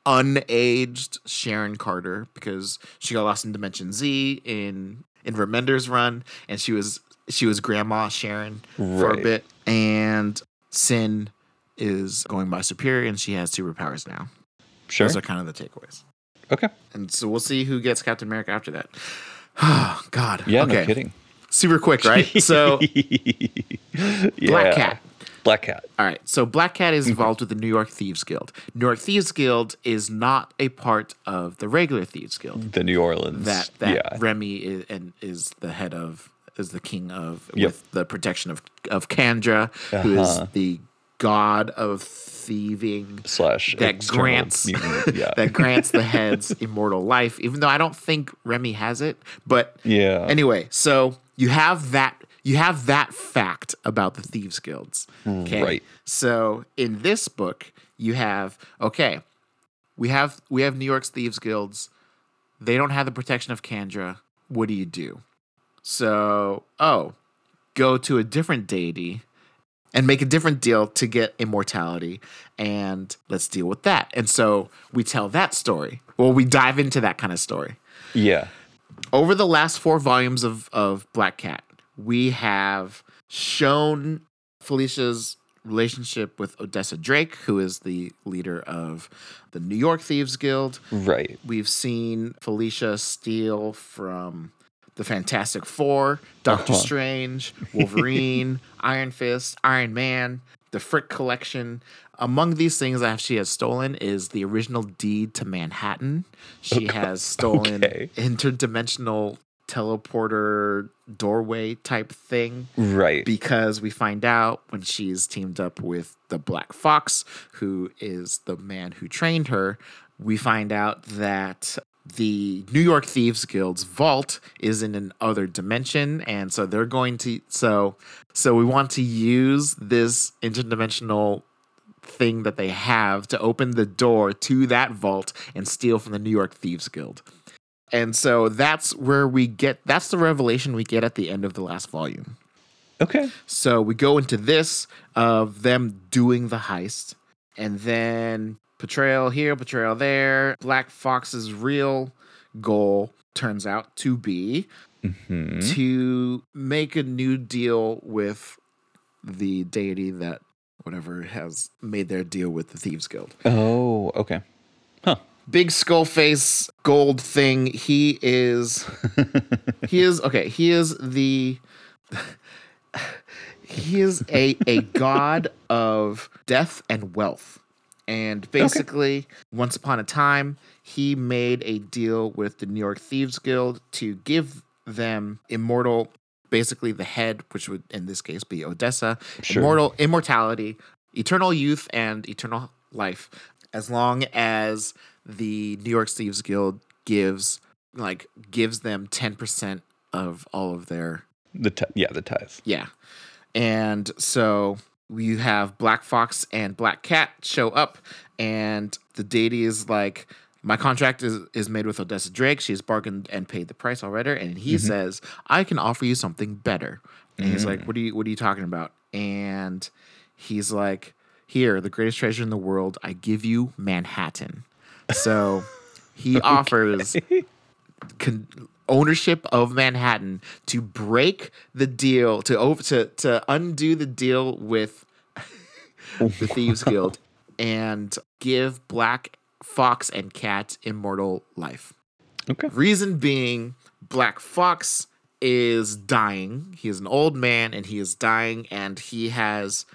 unaged Sharon Carter because she got lost in Dimension Z in in Remender's run, and she was she was Grandma Sharon for a bit, and Sin is going by Superior, and she has superpowers now. Sure. Those are kind of the takeaways. Okay. And so we'll see who gets Captain America after that. God. Yeah, okay. no kidding. Super quick, right? So Black Cat. Black Cat. All right. So Black Cat Mm-hmm. is involved with the New York Thieves Guild. New York Thieves Guild is not a part of the regular Thieves Guild The New Orleans. that that yeah. Remy is, and is the head of is the king of Yep. with the protection of of Candra, who is Uh-huh. the god of thieving Slash that grants Yeah. that grants the heads immortal life. Even though I don't think Remy has it, but yeah. Anyway, so you have that you have that fact about the thieves guilds. Mm, okay. Right. So in this book, you have okay, we have we have New York's thieves guilds. They don't have the protection of Candra. What do you do? So, oh, go to a different deity and make a different deal to get immortality and let's deal with that. And so we tell that story. Well, we dive into that kind of story yeah. over the last four volumes of, of Black Cat, we have shown Felicia's relationship with Odessa Drake, who is the leader of the New York Thieves Guild. Right. We've seen Felicia steal from the Fantastic Four, Doctor Uh-huh. Strange, Wolverine, Iron Fist, Iron Man, the Frick Collection. Among these things that she has stolen is the original deed to Manhattan. She has stolen Okay. interdimensional teleporter doorway type thing Right. because we find out when she's teamed up with the Black Fox, who is the man who trained her, we find out that the New York Thieves Guild's vault is in an other dimension and so they're going to so so we want to use this interdimensional thing that they have to open the door to that vault and steal from the New York Thieves Guild. And so that's where we get that's the revelation we get at the end of the last volume. okay. So we go into this of them doing the heist, and then betrayal here, betrayal there. Black Fox's real goal turns out to be Hmm. to make a new deal with the deity that whatever has made their deal with the Thieves Guild. Oh, okay. Huh. Big skull face gold thing. He is he is okay, he is the he is a a god of death and wealth. And basically, once upon a time, he made a deal with the New York Thieves Guild to give them immortal, basically the head, which would in this case be Odessa, Sure. immortal immortality, eternal youth, and eternal life, as long as the New York Thieves Guild gives like gives them ten percent of all of their The t- yeah, the tithe. yeah. And so we have Black Fox and Black Cat show up, and the deity is like, My contract is, is made with Odessa Drake. She's bargained and paid the price already. And he mm-hmm. says, I can offer you something better. And he's like, mm. What are you what are you talking about? And he's like, Here, the greatest treasure in the world, I give you Manhattan. So he offers con- ownership of Manhattan to break the deal to over to to undo the deal with the Thieves Guild and give Black Fox and Cat immortal life. Okay. Reason being, Black Fox is dying. He is an old man and he is dying, and he has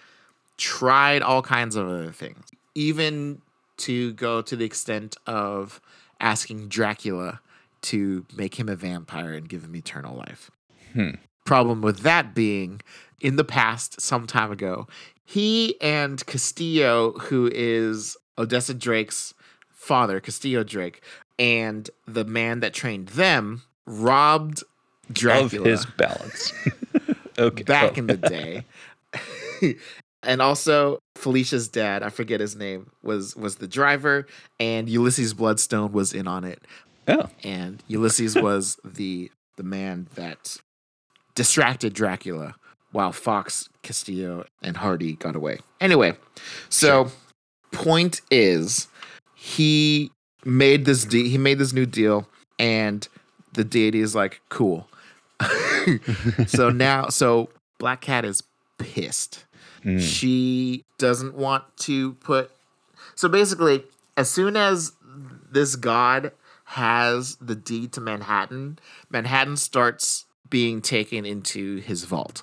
tried all kinds of other things, even to go to the extent of asking Dracula to make him a vampire and give him eternal life. Hmm. Problem with that being, in the past, some time ago, he and Castillo, who is Odessa Drake's father, Castillo Drake, and the man that trained them, robbed Dracula Of his balance. okay. back Oh. in the day. and also Felicia's dad, I forget his name, was was the driver, and Ulysses Bloodstone was in on it. Oh. And Ulysses was the the man that distracted Dracula while Fox, Castillo, and Hardy got away. Anyway, so point is he made this de- he made this new deal and the deity is like cool. so now so Black Cat is pissed. Mm. She doesn't want to put so basically as soon as this god has the deed to Manhattan, Manhattan starts being taken into his vault.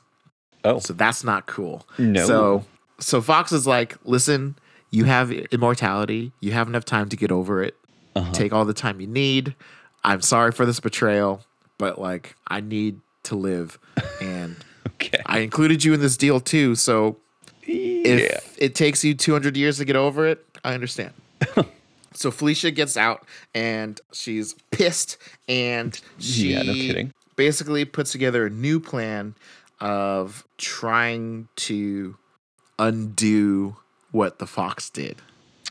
Oh, So that's not cool. no. So so Fox is like, listen, you have immortality. You have enough time to get over it. Uh-huh. Take all the time you need. I'm sorry for this betrayal, but like I need to live. And okay. I included you in this deal too. So if yeah. it takes you 200 years to get over it, I understand. so Felicia gets out and she's pissed and she Yeah, no kidding. basically puts together a new plan of trying to undo what the fox did.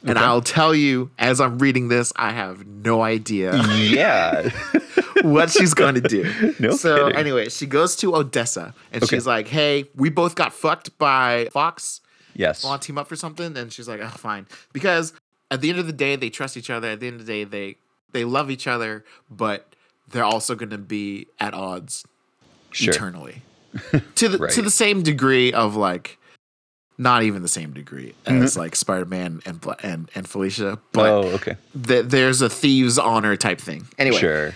And I'll tell you, as I'm reading this, I have no idea Yeah. what she's going to do. No so kidding. anyway, she goes to Odessa and Okay. she's like, "Hey, we both got fucked by Fox. yes. Want to team up for something?" And she's like, "Oh, fine." Because at the end of the day, they trust each other. At the end of the day, they they love each other, but they're also going to be at odds Sure. eternally to the Right. to the same degree of like. Not even the same degree as mm-hmm. like Spider-Man and and and Felicia, but oh, okay. th- there's a thieves' honor type thing. Anyway, Sure.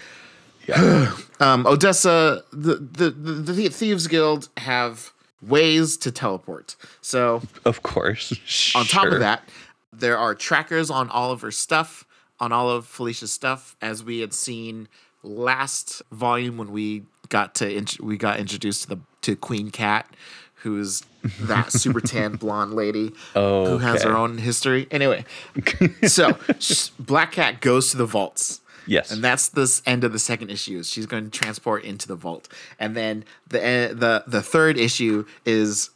Yeah. um, Odessa, the, the the the Thieves Guild have ways to teleport. So of course. on top of that, there are trackers on all of her stuff, on all of Felicia's stuff, as we had seen last volume when we got to int- we got introduced to the to Queen Cat, who's that super tan blonde lady Oh, who has her own history. Anyway, so sh- Black Cat goes to the vaults. Yes. And that's the end of the second issue. is She's going to transport into the vault, and then the eh, the the third issue is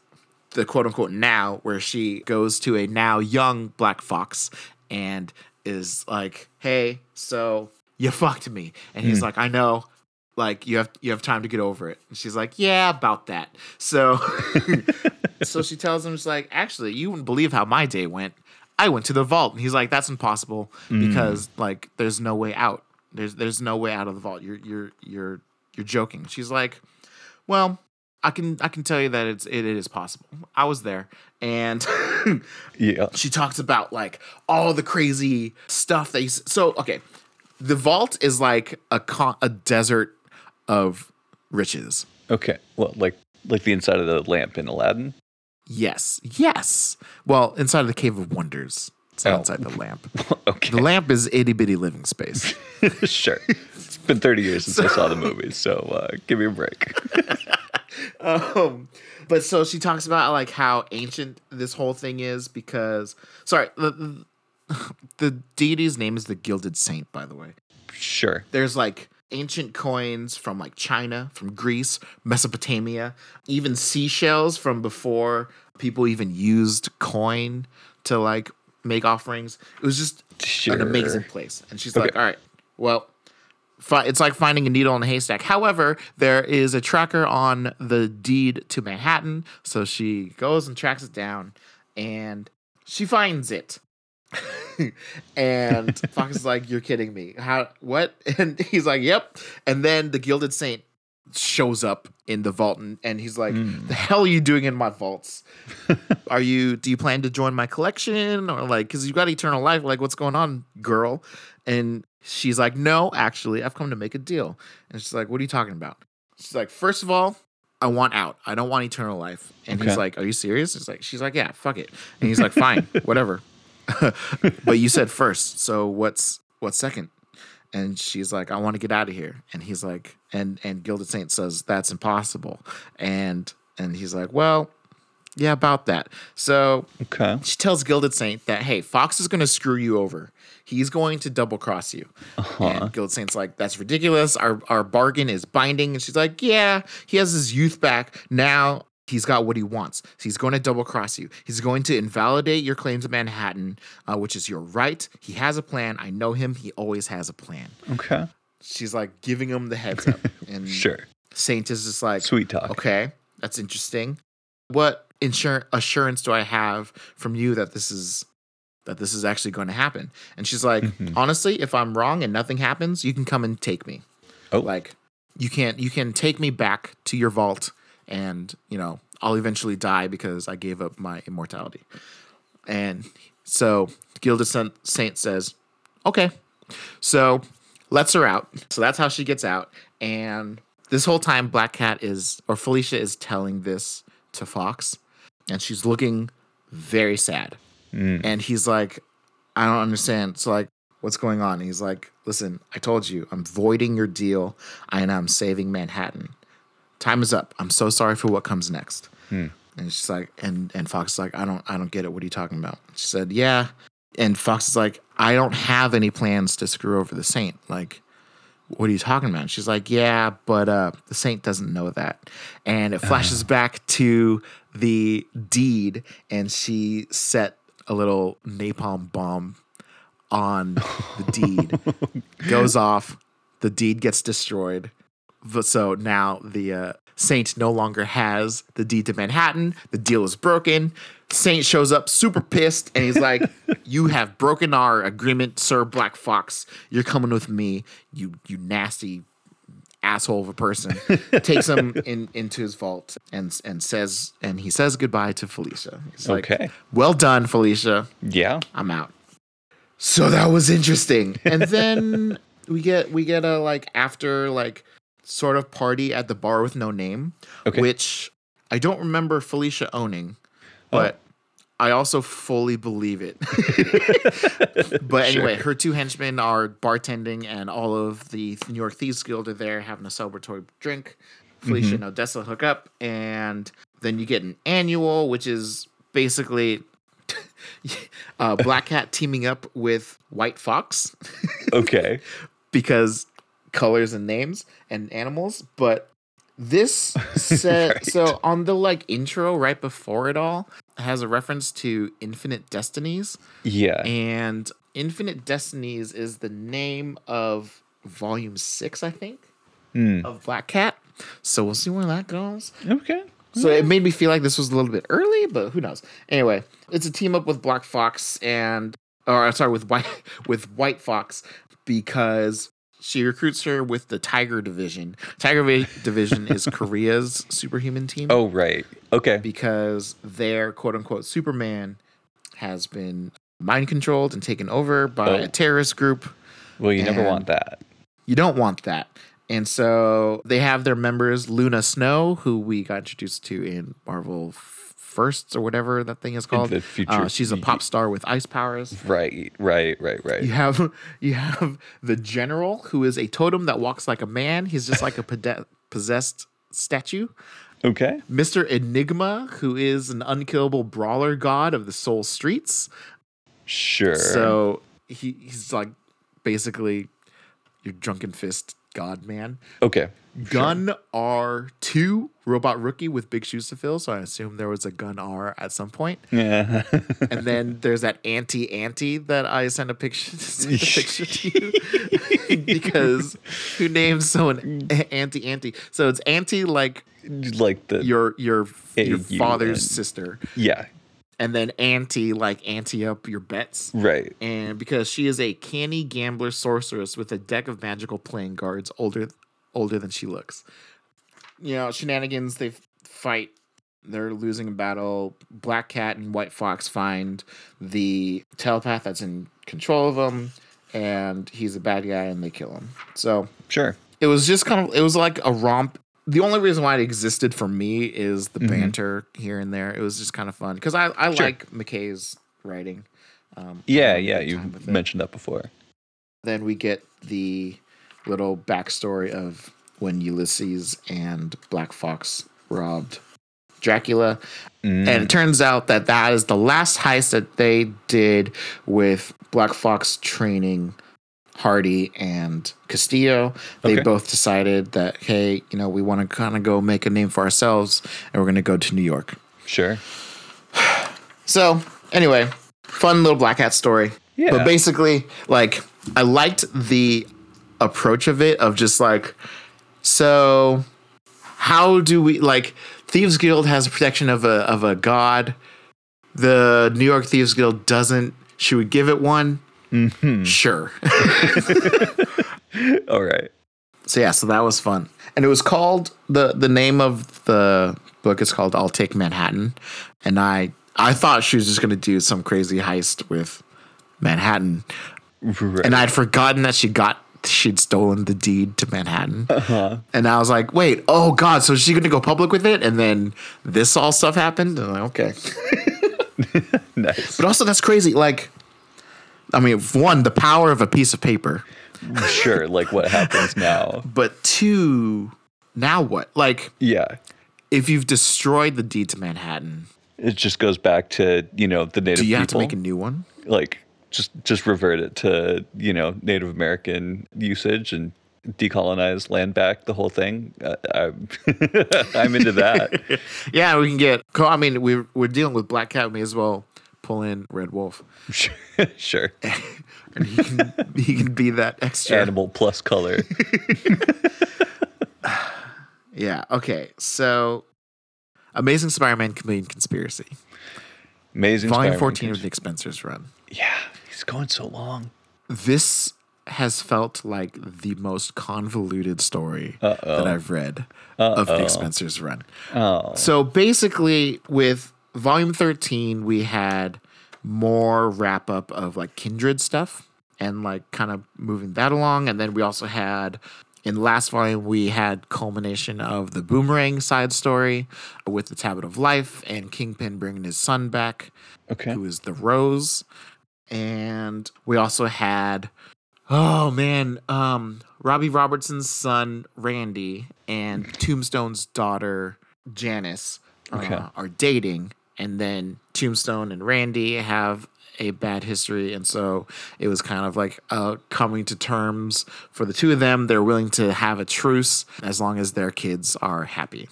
the quote unquote now, where she goes to a now young Black Fox and is like, "Hey, so you fucked me," and he's like, "I know." Like you have you have time to get over it. And she's like, Yeah, about that. So so she tells him, she's like, actually, you wouldn't believe how my day went. I went to the vault. And he's like, that's impossible mm. because like there's no way out. There's there's no way out of the vault. You're you're you're you're joking. She's like, well, I can I can tell you that it's it is possible. I was there. And yeah. she talks about like all the crazy stuff that you so okay. The vault is like a con- a desert of riches. Okay. Well, like like the inside of the lamp in Aladdin. Yes. Yes. Well, inside of the Cave of Wonders. It's Oh. inside the lamp. okay. The lamp is itty bitty living space. sure. It's been 30 years since I saw the movie, so uh, give me a break. um, but so she talks about like how ancient this whole thing is because sorry, the, the, the deity's name is the Gilded Saint, by the way. Sure. There's like ancient coins from like China, from Greece, Mesopotamia, even seashells from before people even used coin to like make offerings. It was just Sure. an amazing place. And she's Okay. like, all right, well, fi- it's like finding a needle in a haystack. However, there is a tracker on the deed to Manhattan. So she goes and tracks it down and she finds it. and Fox is like, You're kidding me. How what? And he's like, Yep. And then the Gilded Saint shows up in the vault and, and he's like, hmm. The hell are you doing in my vaults? are you do you plan to join my collection? Or like, cause you got eternal life, like what's going on, girl? And she's like, No, actually, I've come to make a deal. And she's like, What are you talking about? She's like, First of all, I want out. I don't want eternal life. And he's like, Are you serious? It's like, she's like, Yeah, fuck it. And he's like, Fine, whatever. but you said first, so what's what's second? And she's like, I want to get out of here. And he's like, and and Gilded Saint says that's impossible. And and he's like, well, yeah, about that. So Okay. she tells Gilded Saint that hey, Fox is going to screw you over. He's going to double cross you. Uh-huh. And Gilded Saint's like, that's ridiculous. Our our bargain is binding. And she's like, yeah, he has his youth back now. He's got what he wants. So he's going to double cross you. He's going to invalidate your claim to Manhattan, uh, which is your right. He has a plan. I know him. He always has a plan. Okay. She's like giving him the heads up. And Sure. Saint is just like, Sweet talk. okay, that's interesting. What insur- assurance do I have from you that this is that this is actually going to happen?" And she's like, Mhm. "Honestly, if I'm wrong and nothing happens, you can come and take me. Oh. Like you can't you can take me back to your vault and, you know, I'll eventually die because I gave up my immortality." And so Gilded Saint says, "Okay." So lets her out. So that's how she gets out. And this whole time, Black Cat is, or Felicia is telling this to Fox, and she's looking very sad. Mm. And he's like, I don't understand. So, like, what's going on? And he's like, listen, I told you, I'm voiding your deal, and I'm saving Manhattan. Time is up. I'm so sorry for what comes next. Hmm. And she's like, and and Fox is like, I don't, I don't get it. What are you talking about? She said, yeah. And Fox is like, I don't have any plans to screw over the Saint. Like, what are you talking about? And she's like, yeah, but uh, the Saint doesn't know that. And it flashes back to the deed, and she set a little napalm bomb on the deed. Goes off. The deed gets destroyed. But so now the uh, Saint no longer has the deed to Manhattan. The deal is broken. Saint shows up super pissed and he's like, You have broken our agreement, Sir Black Fox. You're coming with me, you you nasty asshole of a person. Takes him in into his vault and and says and he says goodbye to Felicia. He's like, Okay. Well done, Felicia. Yeah. I'm out. So that was interesting. And then we get we get a like after like sort of party at the bar with no name, Okay. which I don't remember Felicia owning, but I also fully believe it. but anyway, her two henchmen are bartending, and all of the New York Thieves Guild are there having a celebratory drink. Felicia and Odessa hook up, and then you get an annual, which is basically uh, Black Cat teaming up with White Fox Okay. because colors and names and animals. But this said, Right. so on the like intro right before it all has a reference to Infinite Destinies, Yeah. and Infinite Destinies is the name of Volume Six, I think, Hmm. of Black Cat. So we'll see where that goes. Okay. So it made me feel like this was a little bit early, but who knows? Anyway, it's a team up with Black Fox and, or sorry, with White with White Fox because she recruits her with the Tiger Division. Tiger Division is Korea's superhuman team Oh, right. Okay. because their quote unquote Superman has been mind controlled and taken over by Oh. a terrorist group. Well, you never want that. You don't want that. And so they have their members, Luna Snow, who we got introduced to in Marvel Firsts or whatever that thing is called. the future- Uh, she's a pop star with ice powers. Right. Right. Right. Right. You have you have the general, who is a totem that walks like a man. He's just like a pode- possessed statue. Okay. Mr. Enigma, who is an unkillable brawler god of the Seoul streets. Sure. So he, he's like basically your drunken fist god man. Okay. Gun R2 robot rookie with big shoes to fill. So I assume there was a Gun R at some point. Yeah. And then there's that Auntie Ante that I sent a picture, sent a picture to you because who names someone Auntie Ante? So it's anti like like the your your your father's sister, yeah. And then anti like ante up your bets. Right. And because she is a canny gambler sorceress with a deck of magical playing cards older older than she looks. You know, shenanigans, they fight, they're losing a battle. Black Cat and White Fox find the telepath that's in control of them, and he's a bad guy and they kill him. So Sure. it was just kind of it was like a romp. The only reason why it existed for me is the Mhm. banter here and there. It was just kind of fun because I, I Sure. like MacKay's writing. Um, Yeah. Yeah. You time with it. mentioned that before. Then we get the little backstory of when Ulysses and Black Fox robbed Dracula. Mm. And it turns out that that is the last heist that they did with Black Fox training Hardy and Castillo. They Okay. both decided that, hey, you know, we want to kind of go make a name for ourselves and we're going to go to New York. sure. So, anyway, fun little Black Cat story. Yeah. But basically, like, I liked the approach of it of just like, so how do we like Thieves Guild has a protection of a of a god. The New York Thieves Guild doesn't. Should we give it one? Mhm. Sure. All right. so yeah, so that was fun. And it was called the the name of the book is called I'll Take Manhattan. And I I thought she was just gonna do some crazy heist with Manhattan. Right. And I'd forgotten that she got she'd stolen the deed to Manhattan. And I was like, wait, oh God, so is she gonna go public with it? And then this all stuff happened. And I'm like, okay. nice. But also that's crazy. Like I mean, one, the power of a piece of paper. sure. Like what happens now? But two, now what? Like Yeah. if you've destroyed the deed to Manhattan, It just goes back to you know the native do you have to make a new one? like just just revert it to you know Native American usage and decolonize land back the whole thing. Uh, I'm, I'm into that. Yeah, we can get. I mean, we're we're dealing with Black Cat. As well pull in Red Wolf, Sure, sure. and he can he can be that extra. Animal plus color. Yeah. Okay. So, Amazing Spider-Man Chameleon Conspiracy, Amazing. Volume Spider-Man fourteen of cons- the Spencer's Run. Yeah, he's going so long. This has felt like the most convoluted story Uh-oh. that I've read of the Uh-oh. Spencer's Run. Oh, So basically, with volume 13, we had more wrap up of like Kindred stuff and like kind of moving that along. And then we also had in last volume, we had culmination of the boomerang side story with the Tablet of Life and Kingpin bringing his son back, okay. who is the Rose. And we also had, oh man, um, Robbie Robertson's son, Randy, and Tombstone's daughter, Janice, uh, Okay. are dating. And then Tombstone and Randy have a bad history. And so it was kind of like uh, coming to terms for the two of them. They're willing to have a truce as long as their kids are happy.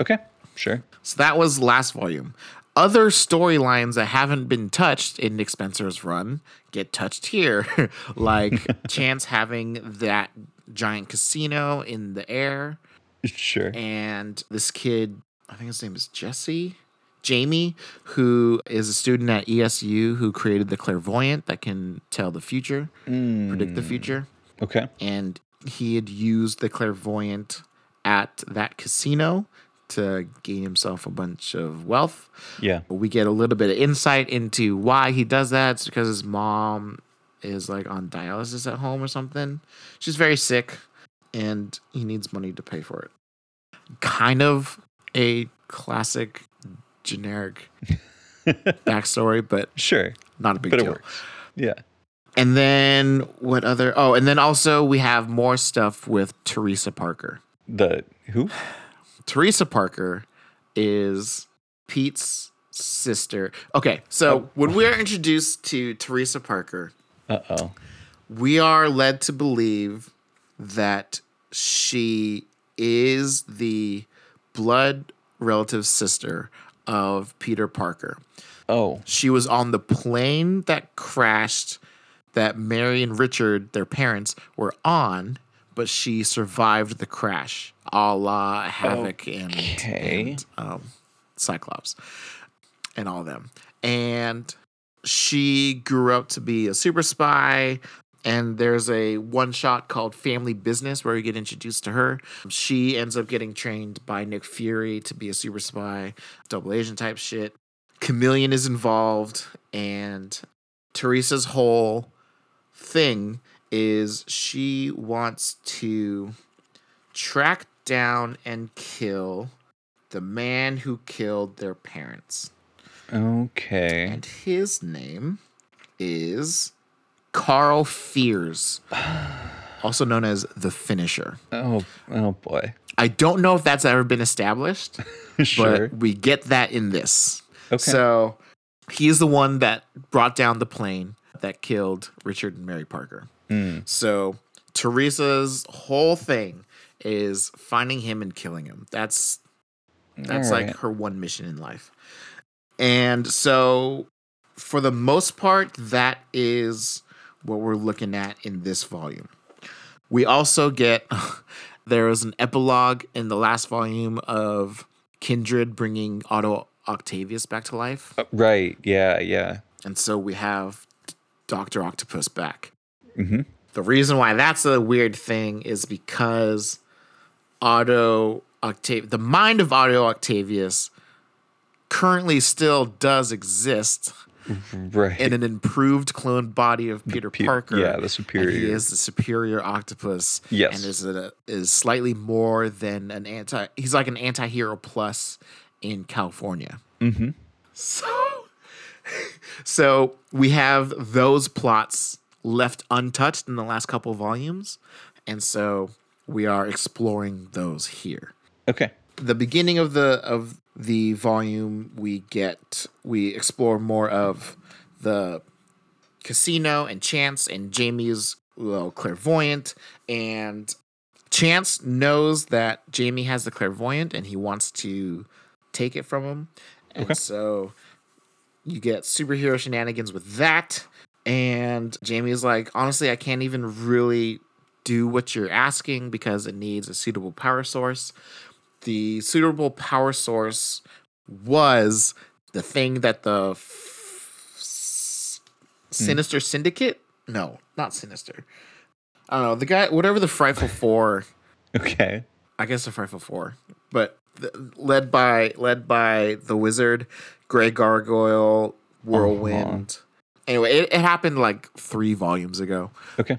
Okay. Sure. So that was last volume. Other storylines that haven't been touched in Nick Spencer's run get touched here, like Chance having that giant casino in the air, Sure. and this kid, I think his name is Jesse, Jamie, who is a student at ESU who created the clairvoyant that can tell the future, predict the hmm. future Okay. and he had used the clairvoyant at that casino to gain himself a bunch of wealth. Yeah. We get a little bit of insight into why he does that. It's because his mom is like on dialysis at home or something. She's very sick and he needs money to pay for it. Kind of a classic generic backstory, but Sure. not a big But deal. Yeah. And then what other? Oh, and then also we have more stuff with Teresa Parker. The who? Teresa Parker is Pete's sister. Okay, so Oh. when we are introduced to Teresa Parker, Uh oh. we are led to believe that she is the blood relative sister of Peter Parker. Oh. She was on the plane that crashed that Mary and Richard, their parents, were on, but she survived the crash, a la Havoc and, Okay. and um, Cyclops and all of them. And she grew up to be a super spy. And there's a one shot called Family Business where you get introduced to her. She ends up getting trained by Nick Fury to be a super spy, double agent type shit. Chameleon is involved, and Teresa's whole thing is she wants to track down and kill the man who killed their parents. Okay. And his name is Carl Fears, also known as the Finisher. Oh. Oh boy. I don't know if that's ever been established, sure. but we get that in this. Okay. So he is the one that brought down the plane that killed Richard and Mary Parker. Hmm. So Teresa's whole thing is finding him and killing him. That's that's like her one mission in life. And so for the most part that is what we're looking at in this volume. We also get There was an epilogue in the last volume of Kindred bringing Otto Octavius back to life. Uh, right. Yeah. Yeah. And so we have Dr. Octopus back. hmm The reason why that's a weird thing is because Otto Octavius, the mind of Otto Octavius currently still does exist Right. in an improved cloned body of Peter Pe- Parker. yeah, the superior. he is the superior octopus. Yes. And is a, is slightly more than an anti he's like an anti-hero plus in California. Mhm. So so we have those plots left untouched in the last couple volumes. And so we are exploring those here Okay. The beginning of the of the volume we get we explore more of the casino and chance and jamie's well clairvoyant. And chance knows that jamie has the clairvoyant and he wants to take it from him. And Okay. so you get superhero shenanigans with that. And jamie is like honestly i can't even really do what you're asking because it needs a suitable power source the suitable power source was the thing that the f- s- sinister syndicate? No not sinister. I don't know the guy whatever the frightful four Okay. i guess the frightful four but led by led by the wizard gray gargoyle uh-huh. whirlwind. Anyway it, it happened like three volumes ago. Okay.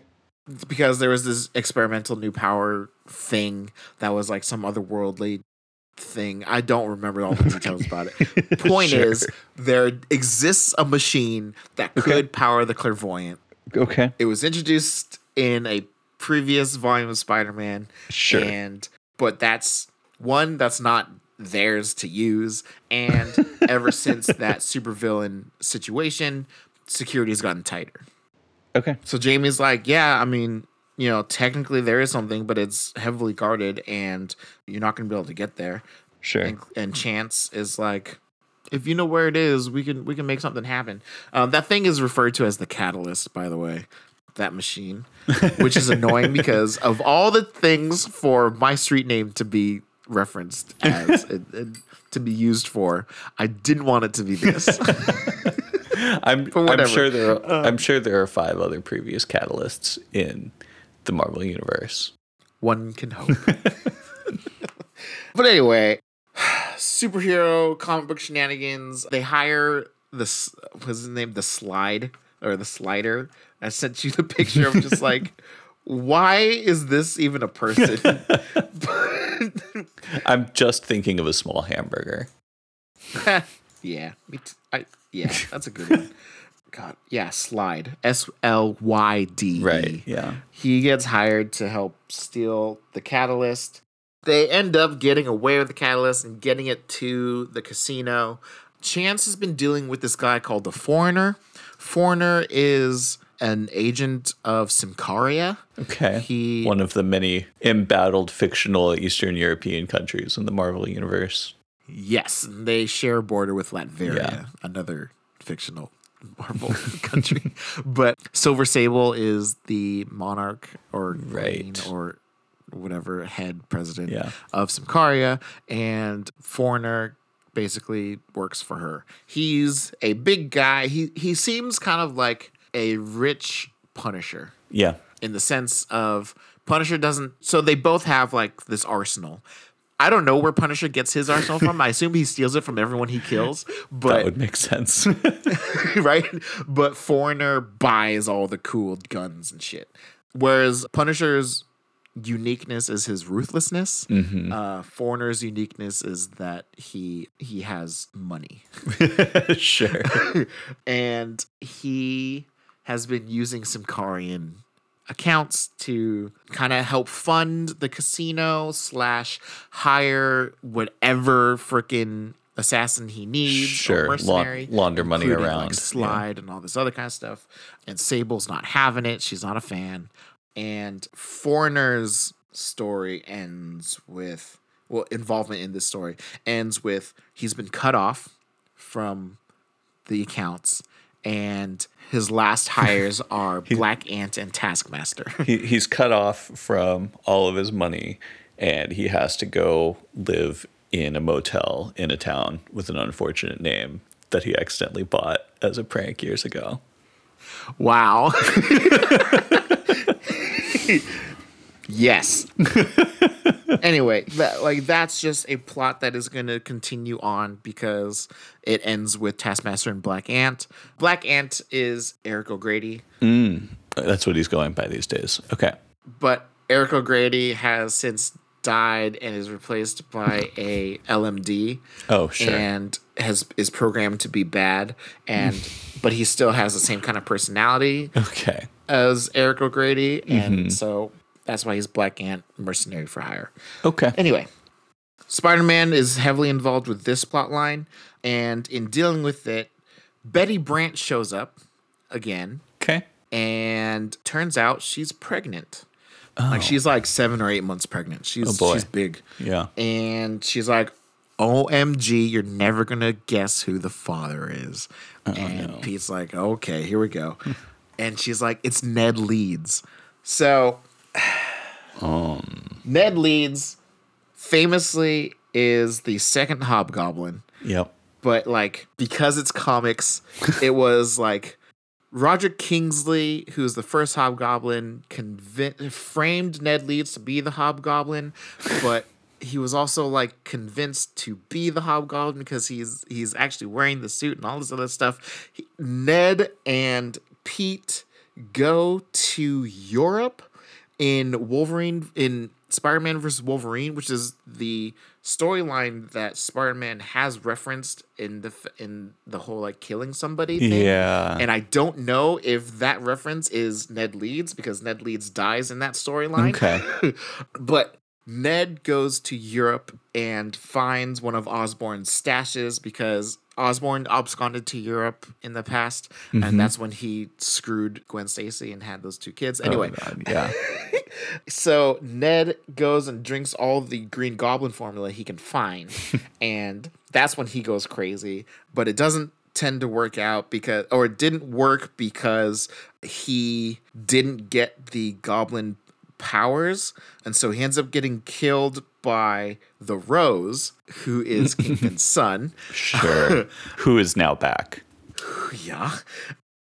Because there was this experimental new power thing that was like some otherworldly thing. I don't remember all the details about it. Point Sure. is, there exists a machine that could Okay. power the clairvoyant. Okay. It was introduced in a previous volume of Spider-Man, Sure. and but that's one that's not theirs to use, and ever since that supervillain situation, security has gotten tighter. Okay. So Jamie's like, yeah, I mean, you know, technically there is something, but it's heavily guarded and you're not going to be able to get there. Sure. And, and Chance is like, if you know where it is, we can we can make something happen. Um, that thing is referred to as the catalyst, by the way. That machine, which is annoying because of all the things for my street name to be referenced as and, and to be used for, I didn't want it to be this. I'm, I'm sure there are, uh, I'm sure there are five other previous catalysts in the Marvel universe. One can hope. but anyway, superhero comic book shenanigans. They hire this what's his name? The slide or the slider. I sent you the picture of just like why is this even a person? I'm just thinking of a small hamburger. yeah, me t- I, yeah, that's a good one. God, yeah, Slyde. S L Y D. Right. Yeah. He gets hired to help steal the catalyst. They end up getting away with the catalyst and getting it to the casino. Chance has been dealing with this guy called the Foreigner. Foreigner is an agent of Symkaria. Okay. He One of the many embattled fictional Eastern European countries in the Marvel universe. Yes, they share a border with Latveria, Yeah. another fictional Marvel country. But Silver Sable is the monarch or queen Right. or whatever head president Yeah. of Symkaria, and Foreigner basically works for her. He's a big guy. He he seems kind of like a rich Punisher Yeah. in the sense of Punisher doesn't. So they both have like this arsenal. I don't know where Punisher gets his arsenal from. I assume he steals it from everyone he kills, But That would make sense. right? But Foreigner buys all the cool guns and shit. Whereas Punisher's uniqueness is his ruthlessness. Mhm. Uh, Foreigner's uniqueness is that he he has money, sure. and he has been using Symkarian accounts to kind of help fund the casino slash hire whatever freaking assassin he needs Sure. or La- launder money around. like Yeah. Slyde and all this other kind of stuff. And Sable's not having it; she's not a fan. And Foreigner's story ends with well, involvement in this story ends with he's been cut off from the accounts, and his last hires are Black Ant and Taskmaster. he, he's cut off from all of his money and he has to go live in a motel in a town with an unfortunate name that he accidentally bought as a prank years ago. Wow. yes. Anyway, that, like that's just a plot that is going to continue on because it ends with Taskmaster and Black Ant. Black Ant is Eric O'Grady, hmm. That's what he's going by these days. Okay. but Eric O'Grady has since died and is replaced by a LMD. Oh, sure. And has is programmed to be bad and but he still has the same kind of personality Okay. as Eric O'Grady, and mm-hmm. so that's why he's Black Ant mercenary for hire. Okay. Anyway, Spider Man is heavily involved with this plot line, and in dealing with it, Betty Brant shows up again, Okay. and turns out she's pregnant. Like oh. she's like seven or eight months pregnant. She's Oh, boy. she's big, Yeah. and she's like, "OMG, you're never gonna guess who the father is." Oh, and no. Pete's like, "Okay, here we go," and she's like, "It's Ned Leeds." So Um. Ned Leeds famously is the second Hobgoblin, Yep. but like because it's comics, it was like Roger Kingsley, who's the first Hobgoblin, convin- framed Ned Leeds to be the Hobgoblin, but he was also like convinced to be the Hobgoblin because he's he's actually wearing the suit and all this other stuff. He- Ned and Pete go to Europe in Wolverine in Spider-Man versus Wolverine, which is the storyline that Spider-Man has referenced in the in the whole like killing somebody thing. Yeah. And I don't know if that reference is Ned Leeds because Ned Leeds dies in that storyline. Okay. but Ned goes to Europe and finds one of Osborn's stashes because Osborn absconded to Europe in the past, and mm-hmm. that's when he screwed Gwen Stacy and had those two kids. Anyway, Oh, yeah. so Ned goes and drinks all the Green Goblin formula he can find, and that's when he goes crazy. But it doesn't tend to work out because, or it didn't work because he didn't get the Goblin powers, and so he ends up getting killed by the Rose, who is Kingpin's son. Sure. Who is now back? Yeah.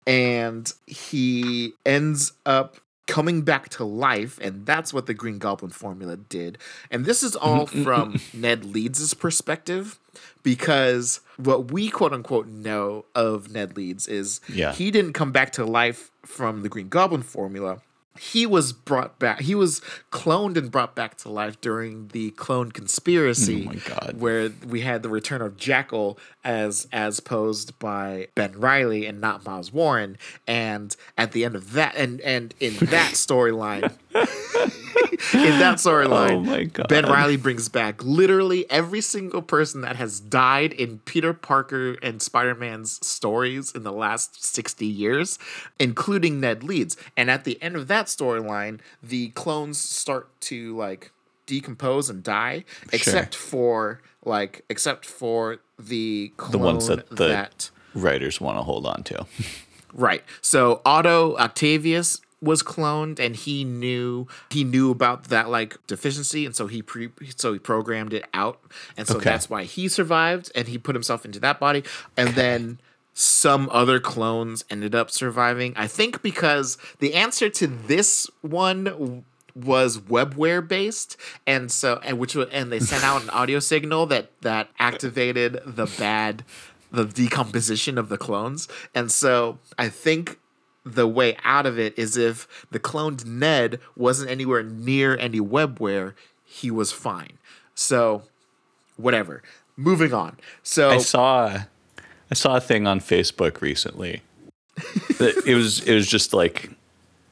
And he ends up coming back to life, and that's what the Green Goblin formula did. And this is all from Ned Leeds' perspective, because what we quote unquote know of Ned Leeds is Yeah. he didn't come back to life from the Green Goblin formula. He was brought back. He was cloned and brought back to life during the clone conspiracy Oh my God. where we had the return of Jackal as as posed by Ben Reilly and not Miles Warren, and at the end of that, and and in that storyline, in that storyline, Oh. Ben Reilly brings back literally every single person that has died in Peter Parker and Spider Man's stories in the last sixty years, including Ned Leeds. And at the end of that storyline, the clones start to like decompose and die, except for like except for the The ones that the that writers want to hold on to. Right. So Otto Octavius was cloned and he knew he knew about that like deficiency and so he pre so he programmed it out and so Okay. that's why he survived and he put himself into that body. And then some other clones ended up surviving. I think because the answer to this one was webware based and so and which and they sent out an audio signal that that activated the bad the decomposition of the clones. And so i think the way out of it is if the cloned ned wasn't anywhere near any webware he was fine so whatever moving on so I saw I saw a thing on Facebook recently. that it was it was just like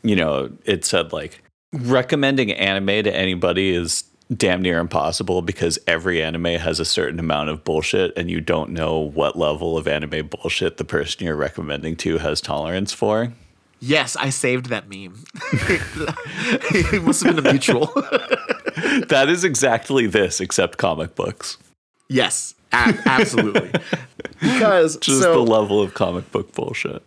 you know, it said like recommending anime to anybody is damn near impossible because every anime has a certain amount of bullshit and you don't know what level of anime bullshit the person you're recommending to has tolerance for. Yes i saved that meme it must have been a mutual that is exactly this except comic books. yes a- absolutely because Just so the level of comic book bullshit.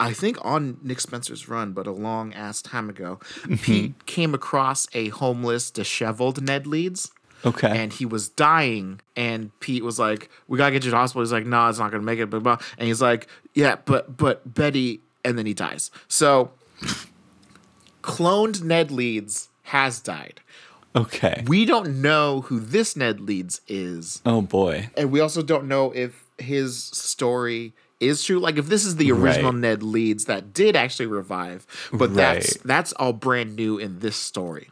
I think on Nick Spencer's run, but a long ass time ago, Mm-hmm. Pete came across a homeless, disheveled Ned Leeds. Okay. And he was dying, and Pete was like, "We gotta get you to the hospital." He's like, "No, it's not gonna make it." Blah, blah. And he's like, "Yeah, but but Betty," and then he dies. So, cloned Ned Leeds has died. okay. We don't know who this Ned Leeds is, oh boy. and we also don't know if his story is true. Like if this is the original Right. Ned Leeds that did actually revive, but that's that's all brand new in this story.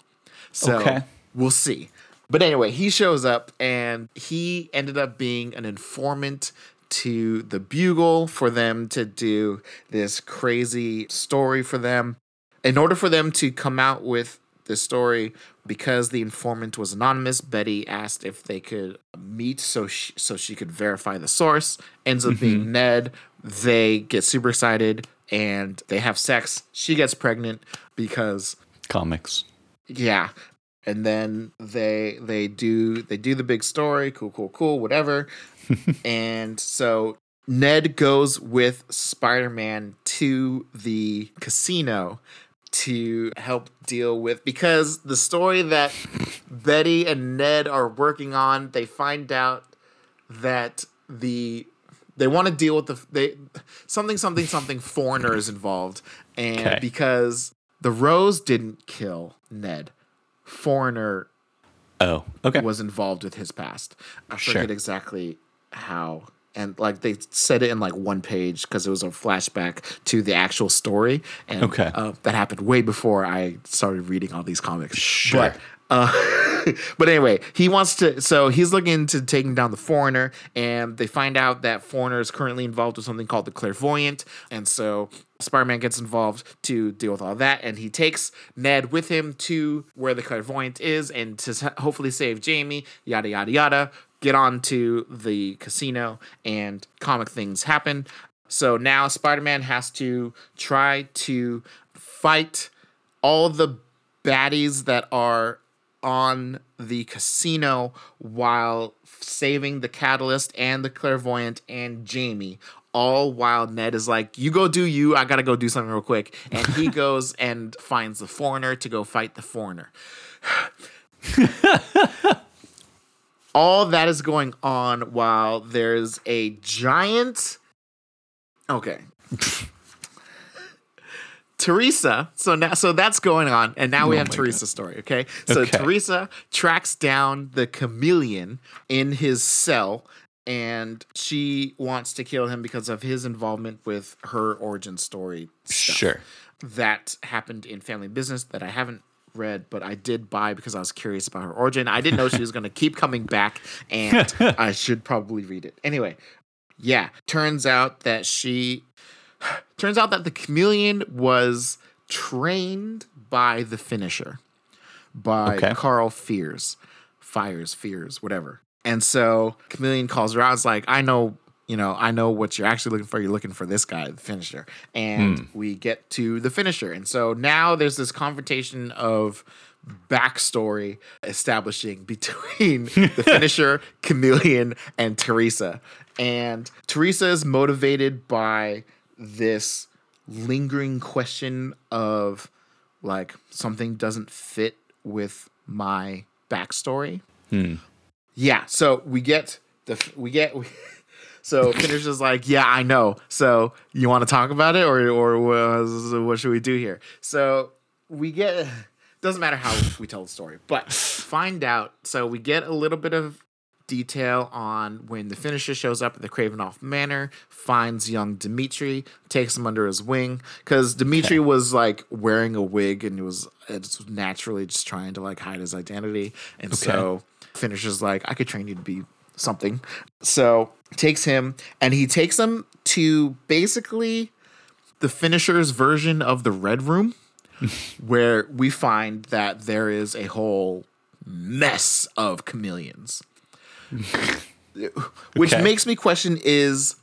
So Okay. we'll see. But anyway, he shows up and he ended up being an informant to the Bugle for them to do this crazy story for them. In order for them to come out with the story, because the informant was anonymous, Betty asked if they could meet so she, so she could verify the source. Ends up being mm-hmm. Ned. They get super excited and they have sex. She gets pregnant because Comics. yeah and then they they do they do the big story cool cool cool whatever and so ned goes with spider-man to the casino to help deal with because the story that betty and ned are working on they find out that the they want to deal with the they something something something foreigner is involved and Okay. because the rose didn't kill ned foreigner Oh, okay. was involved with his past i Sure. forget exactly how and like they said it in like one page because it was a flashback to the actual story and Okay. uh, that happened way before i started reading all these comics Sure. but uh, but anyway, he wants to. So he's looking into taking down the foreigner, and they find out that foreigner is currently involved with something called the clairvoyant, and so Spider-Man gets involved to deal with all that, and he takes Ned with him to where the clairvoyant is, and to hopefully save Jamie. Yada yada yada. Get on to the casino, and comic things happen. So now Spider-Man has to try to fight all the baddies that are on the casino while saving the catalyst and the clairvoyant and Jamie. All while Ned is like, You go do you, I gotta go do something real quick. And he goes and finds the foreigner to go fight the foreigner. All that is going on while there's a giant. Okay. Teresa. So now, so that's going on, and now we Oh have Teresa's story. Okay, so Okay. Teresa tracks down the chameleon in his cell, and she wants to kill him because of his involvement with her origin story. Stuff Sure. that happened in Family Business that I haven't read, but I did buy because I was curious about her origin. I didn't know she was going to keep coming back, and I should probably read it. Anyway, yeah, turns out that she. Turns out that the chameleon was trained by the finisher, by Okay. Carl Fears, Fires, Fears, whatever. And so Chameleon calls her out. It's like, I know, you know, I know what you're actually looking for. You're looking for this guy, the finisher. And hmm. we get to the finisher. And so now there's this confrontation of backstory establishing between the finisher, Chameleon, and Teresa. And Teresa is motivated by this lingering question of like something doesn't fit with my backstory. Hmm. Yeah, so we get the we get so is like, yeah, I know. So you want to talk about it, or or what, what should we do here? So we get doesn't matter how we tell the story, but find out. So we get a little bit of detail on when the finisher shows up at the Kravinoff Manor, finds young Dimitri, takes him under his wing because Dimitri was like wearing a wig and it was it's naturally just trying to like hide his identity, and so finisher's like, I could train you to be something. So takes him and he takes him to basically the finisher's version of the red room where we find that there is a whole mess of chameleons which Okay. makes me question is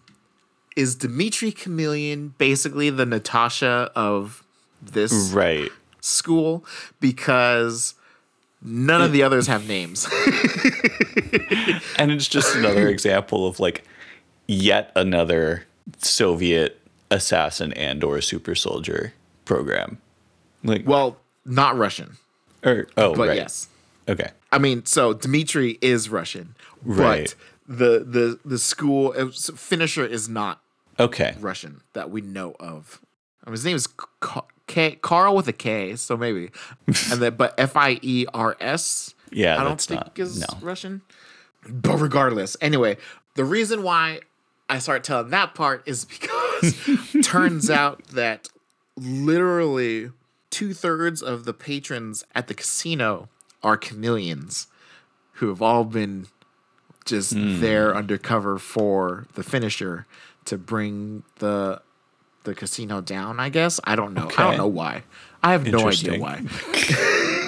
is dimitri chameleon basically the natasha of this Right. school because none of the others have names And it's just another example of like yet another Soviet assassin and or super soldier program. Like Well, not Russian, or oh but right. yes. Okay. I mean, so Dmitri is Russian, Right. but the the the school uh, finisher is not Okay. Russian that we know of. I mean, his name is K, K Carl with a K, so maybe, and then but F I E R S. Yeah, I don't think not is no. Russian. But regardless, anyway, the reason why I start telling that part is because turns out that literally two thirds of the patrons at the casino are chameleons who have all been just Hmm. there undercover for the finisher to bring the the casino down, I guess. I don't know. I don't know why. I have no idea why.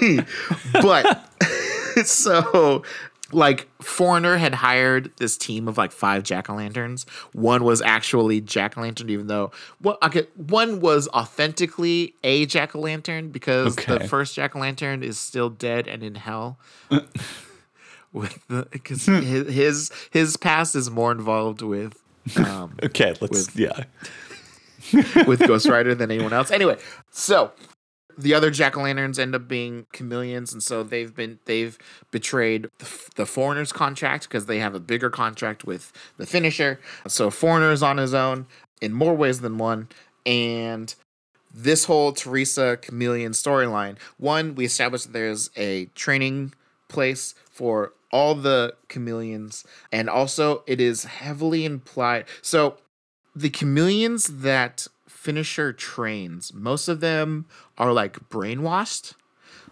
but so like foreigner had hired this team of like five jack-o'-lanterns one was actually jack-o'-lantern even though well okay one was authentically a jack-o'-lantern because the first jack-o'-lantern is still dead and in hell with the because his, his his past is more involved with um Okay, let's with- yeah. with Ghost Rider than anyone else. Anyway, so the other jack o' lanterns end up being chameleons, and so they've been they've betrayed the, foreigner's contract because they have a bigger contract with the finisher. So foreigner is on his own in more ways than one, and this whole Teresa chameleon storyline. One, we established that there's a training place for all the chameleons, and also it is heavily implied. So the chameleons that finisher trains most of them are like brainwashed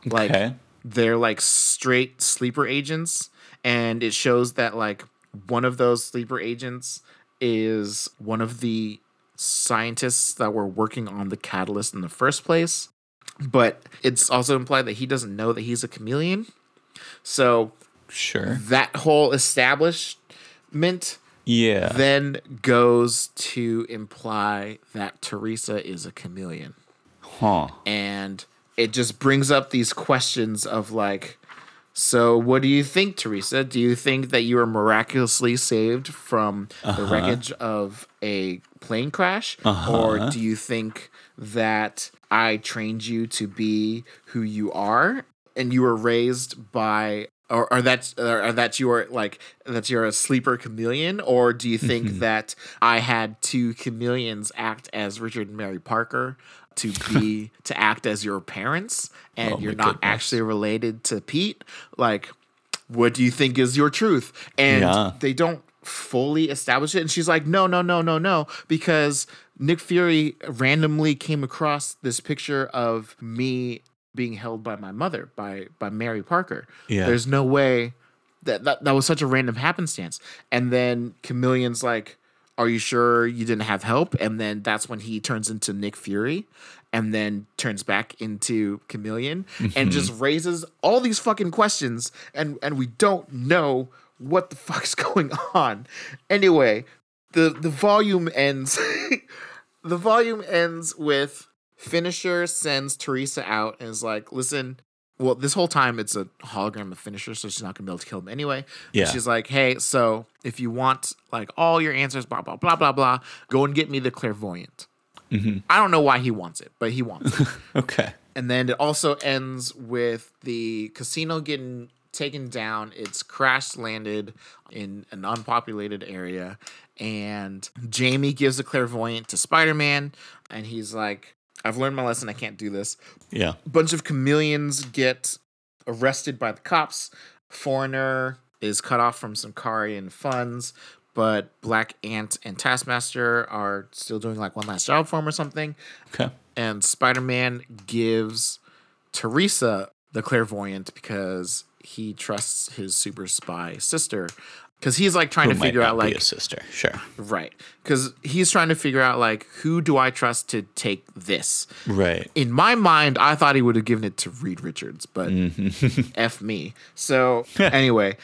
like Okay. they're like straight sleeper agents and it shows that like one of those sleeper agents is one of the scientists that were working on the catalyst in the first place but it's also implied that he doesn't know that he's a chameleon so Sure. that whole establishment Yeah. then goes to imply that Teresa is a chameleon. huh. And it just brings up these questions of like, so what do you think, Teresa? Do you think that you were miraculously saved from the uh-huh. wreckage of a plane crash? Uh-huh. Or do you think that I trained you to be who you are and you were raised by or, or that's or, or that you are like that you're a sleeper chameleon? Or do you think mm-hmm. that i had two chameleons act as richard and mary parker to be to act as your parents and Oh you're not goodness. actually related to pete? Like what do you think is your truth? And Yeah. they don't fully establish it. And she's like no no no no no because nick fury randomly came across this picture of me being held by my mother by by mary parker. Yeah. there's no way that, that that was such a random happenstance. And then chameleon's like are you sure you didn't have help? And then that's when he turns into nick fury and then turns back into chameleon and mm-hmm. just raises all these fucking questions. And and we don't know what the fuck's going on. Anyway the the volume ends the volume ends with finisher sends teresa out and is like listen well this whole time it's a hologram of finisher so she's not gonna be able to kill him anyway Yeah. she's like hey so if you want like all your answers blah blah blah blah blah go and get me the clairvoyant mm-hmm. i don't know why he wants it but he wants it Okay. and then it also ends with the casino getting taken down. It's crash landed in an unpopulated area, and Jamie gives a clairvoyant to Spider Man, and he's like, "I've learned my lesson. I can't do this." Yeah. A bunch of chameleons get arrested by the cops. Foreigner is cut off from Symkarian funds, but Black Ant and Taskmaster are still doing like one last job for him or something Okay. and Spider-Man gives Teresa the clairvoyant because he trusts his super spy sister because he's like trying Who to might figure not out be like a sister. Sure. right because he's trying to figure out like who do I trust to take this Right. in my mind I thought he would have given it to Reed Richards but Mm-hmm. f me so anyway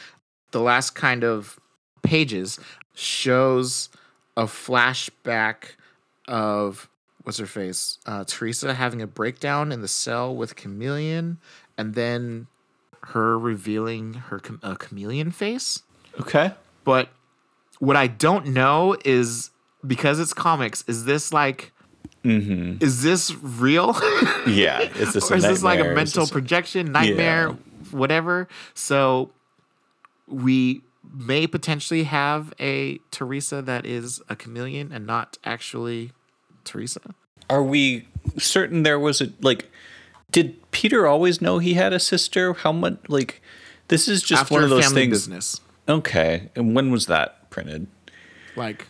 the last kind of pages shows a flashback of what's her face uh, teresa having a breakdown in the cell with chameleon and then her revealing her a chameleon face Okay. but what i don't know is because it's comics, is this like Mm-hmm. is this real? Yeah. Is this or is this like a mental this- projection, nightmare, Yeah. whatever? So we may potentially have a Teresa that is a chameleon and not actually Teresa. Are we certain there was a like? Did Peter always know he had a sister? How much? Like, this is just After one of those things. business, Okay. And when was that printed? like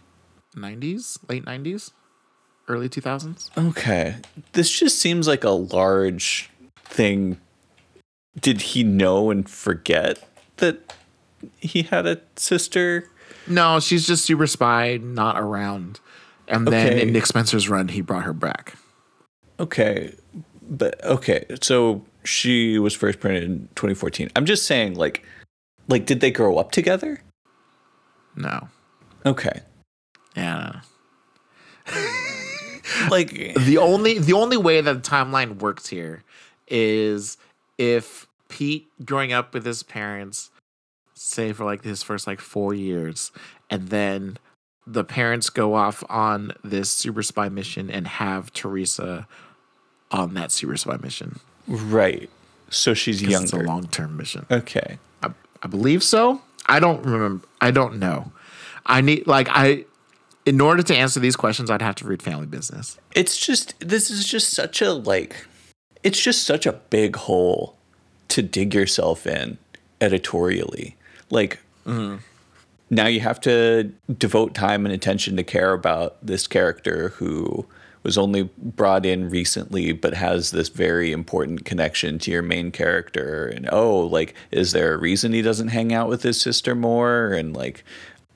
90s, late 90s, early 2000s. Okay. This just seems like a large thing. Did he know and forget that he had a sister? No, she's just super spy, not around. And then Okay. in Nick Spencer's run, he brought her back. Okay. But okay. So she was first printed in 2014. I'm just saying like like did they grow up together? No. Okay. Yeah. Like the only the only way that the timeline works here is if Pete growing up with his parents, say for like his first like four years, and then the parents go off on this super spy mission and have Teresa on that super spy mission. right. So she's 'Cause It's a long term mission. okay. I, believe so. I don't remember. I don't know. I need like I. In order to answer these questions, I'd have to read Family Business. It's just this is just such a like it's just such a big hole to dig yourself in editorially. Like now you have to devote time and attention to care about this character who was only brought in recently but has this very important connection to your main character and oh like is there a reason he doesn't hang out with his sister more and like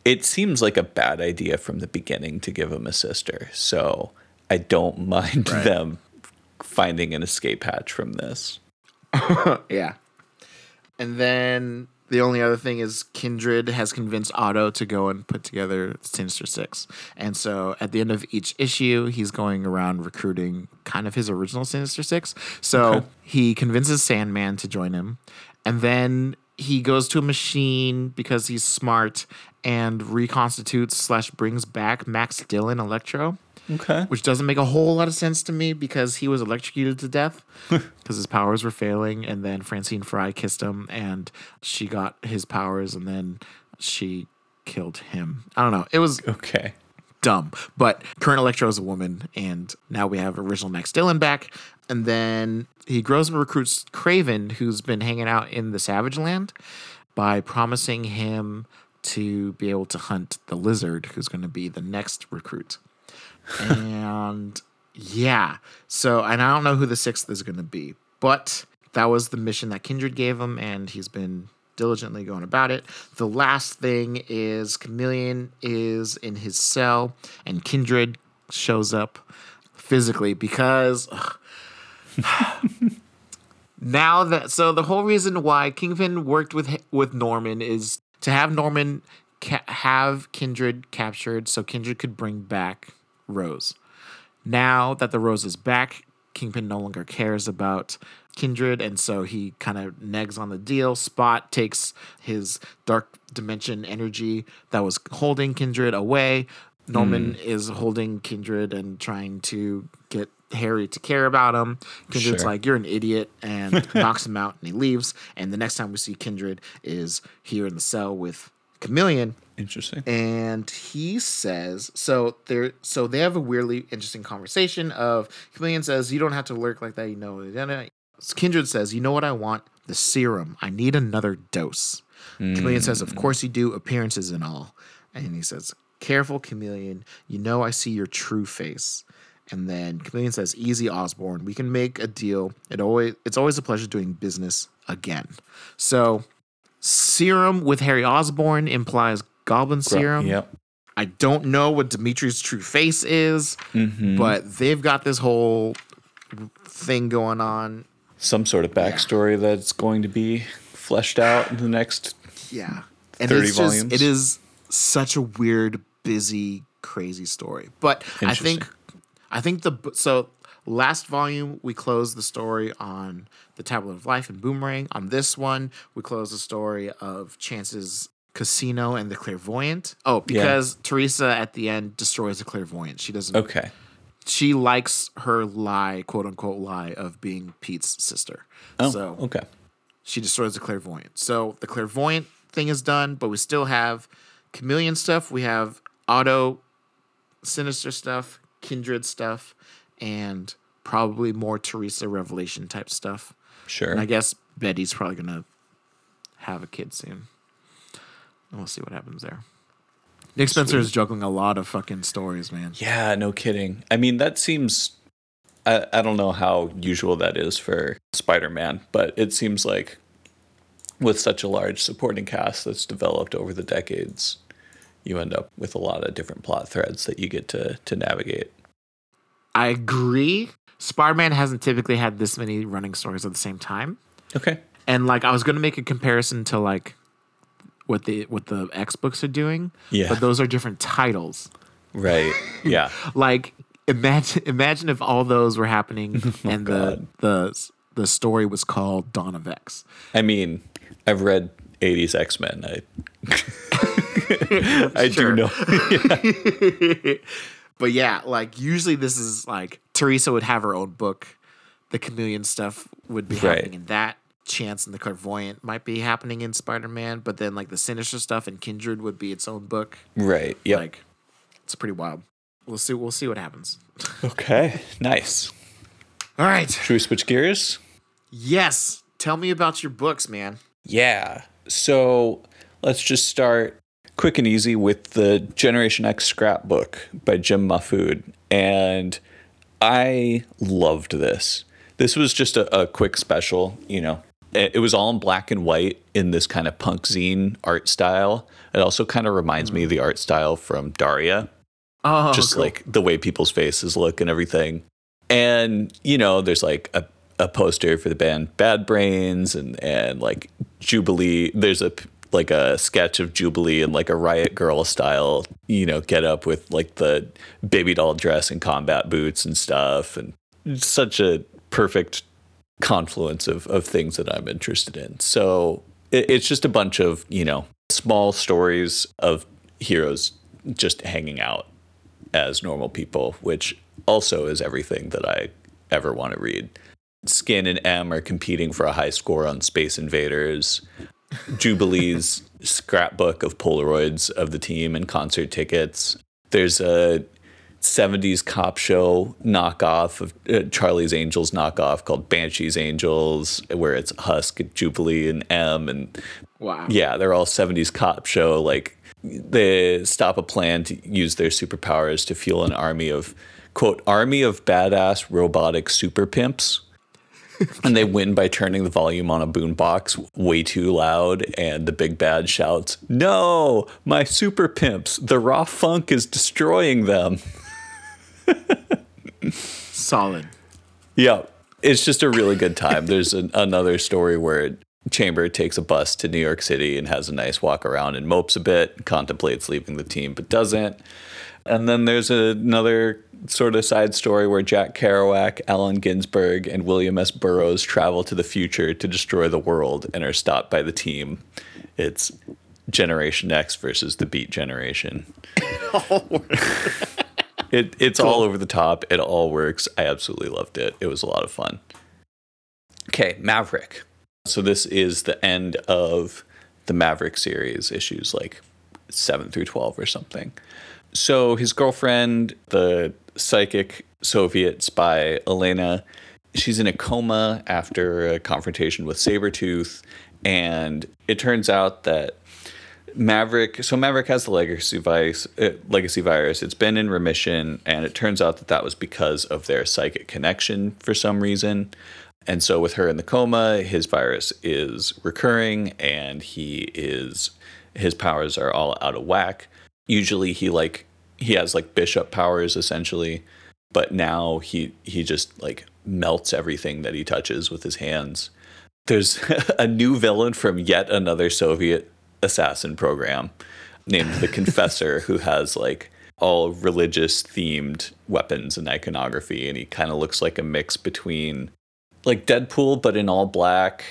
it seems like a bad idea from the beginning to give him a sister so i don't mind Right. them finding an escape hatch from this Yeah. And then the only other thing is Kindred has convinced Otto to go and put together Sinister Six. And so at the end of each issue, he's going around recruiting kind of his original Sinister Six. So Okay. he convinces Sandman to join him. And then he goes to a machine because he's smart and reconstitutes slash brings back Max Dillon Electro okay. Which doesn't make a whole lot of sense to me because he was electrocuted to death because his powers were failing and then francine frye kissed him and she got his powers and then she killed him. I don't know. It was okay. dumb. But current electro is a woman and now we have original max dillon back and then he grows and recruits Kraven who's been hanging out in the savage land by promising him to be able to hunt the lizard who's going to be the next recruit and yeah so and i don't know who the sixth is going to be but that was the mission that kindred gave him and he's been diligently going about it. The last thing is chameleon is in his cell and kindred shows up physically because now that so the whole reason why Kingpin worked with with Norman is to have Norman ca- have Kindred captured so Kindred could bring back Rose. Now that the Rose is back, Kingpin no longer cares about Kindred, and so he kind of negs on the deal. Spot takes his dark dimension energy that was holding Kindred away. Norman hmm. is holding Kindred and trying to get Harry to care about him. Kindred's Sure. like, You're an idiot, and knocks him out, and he leaves. And the next time we see Kindred is here in the cell with Chameleon. Interesting. And he says so there so they have a weirdly interesting conversation of chameleon says you don't have to lurk like that. You know kindred says you know what i want? The serum. I need another dose. Chameleon says of course you do. Appearances and all. And he says careful chameleon. You know i see your true face. And then chameleon says easy osborn. We can make a deal. It always it's always a pleasure doing business again. So serum with harry osborn implies goblin serum yep I don't know what Dimitri's true face is, Mhm. but they've got this whole thing going on. some sort of backstory that's going to be fleshed out in the next Yeah. And 30 it's volumes. just it is such a weird, busy, crazy story. But I think I think the so last volume we closed the story on the tablet of life and boomerang. On this one, we close the story of Chance's Casino and the Clairvoyant. Oh, Yeah. because Teresa at the end destroys the Clairvoyant. She doesn't. Okay. She likes her lie, quote unquote lie, of being Pete's sister. Oh, so okay. she destroys the Clairvoyant. So the Clairvoyant thing is done, but we still have Chameleon stuff. We have Otto, Sinister stuff, Kindred stuff, and probably more Teresa Revelation type stuff. Sure. And I guess Betty's probably gonna have a kid soon. And we'll see what happens there. Nick Spencer is juggling a lot of fucking stories, man. Yeah, no kidding. I mean, that seems. I, I don't know how usual that is for Spider Man, but it seems like with such a large supporting cast that's developed over the decades, you end up with a lot of different plot threads that you get to, to navigate. I agree. Spider Man hasn't typically had this many running stories at the same time. Okay. And like I was gonna make a comparison to like what the what the X books are doing. Yeah. But those are different titles. Right. Yeah. Like imagine imagine if all those were happening oh, and the Oh, God. the the story was called Dawn of X. I mean, I've read 80s X Men. I, I Sure. do know. But yeah, like usually this is like Teresa would have her own book. The chameleon stuff would be Right. happening in that. Chance and the clairvoyant might be happening in Spider Man, but then like the sinister stuff and Kindred would be its own book. Right. Yeah. Like it's pretty wild. We'll see. We'll see what happens. okay. Nice. All right. Should we switch gears? Yes. Tell me about your books, man. Yeah. So let's just start quick and easy with the Generation X scrapbook by Jim Mahfood. And I loved this. This was just a, a quick special, you know. It, it was all in black and white in this kind of punk zine art style. It also kind of reminds me of the art style from Daria Oh, just cool. like the way people's faces look and everything. And you know, there's like a, a poster for the band Bad Brains and and like Jubilee. There's a p- like a sketch of Jubilee in like a Riot Girl style, you know, get up with like the baby doll dress and combat boots and stuff, and such a perfect confluence of of things that I'm interested in. So it, it's just a bunch of you know small stories of heroes just hanging out as normal people, which also is everything that I ever want to read. Skin and M are competing for a high score on Space Invaders. Jubilee's scrapbook of Polaroids of the team and concert tickets. There's a 70s cop show knockoff of uh, Charlie's Angels knockoff called Banshee's Angels, where it's Husk, Jubilee, and M. And wow. yeah, they're all 70s cop show. Like they stop a plan to use their superpowers to fuel an army of, quote, army of badass robotic super pimps. And they win by turning the volume on a boombox way too loud. And the big bad shouts, No, my super pimps, the raw funk is destroying them. Solid. Yeah, it's just a really good time. There's an, another story where Chamber takes a bus to New York City and has a nice walk around and mopes a bit, contemplates leaving the team but doesn't. And then there's another sort of side story where Jack Kerouac, Allen Ginsberg, and William S. Burroughs travel to the future to destroy the world and are stopped by the team. It's Generation X versus the Beat Generation. It, it's all over the top. It all works. I absolutely loved it. It was a lot of fun. Okay, Maverick. So this is the end of the Maverick series, issues like 7 through 12 or something. So his girlfriend, the psychic Soviet spy Elena, she's in a coma after a confrontation with Sabretooth. And it turns out that Maverick, so Maverick has the legacy virus, uh, legacy virus. It's been in remission, and it turns out that that was because of their psychic connection for some reason. And so, with her in the coma, his virus is recurring, and he is his powers are all out of whack. Usually, he like he has like bishop powers essentially, but now he he just like melts everything that he touches with his hands there's a new villain from yet another Soviet assassin program named the Confessor, who has like all religious themed weapons and iconography. And he kind of looks like a mix between like Deadpool, but in all black,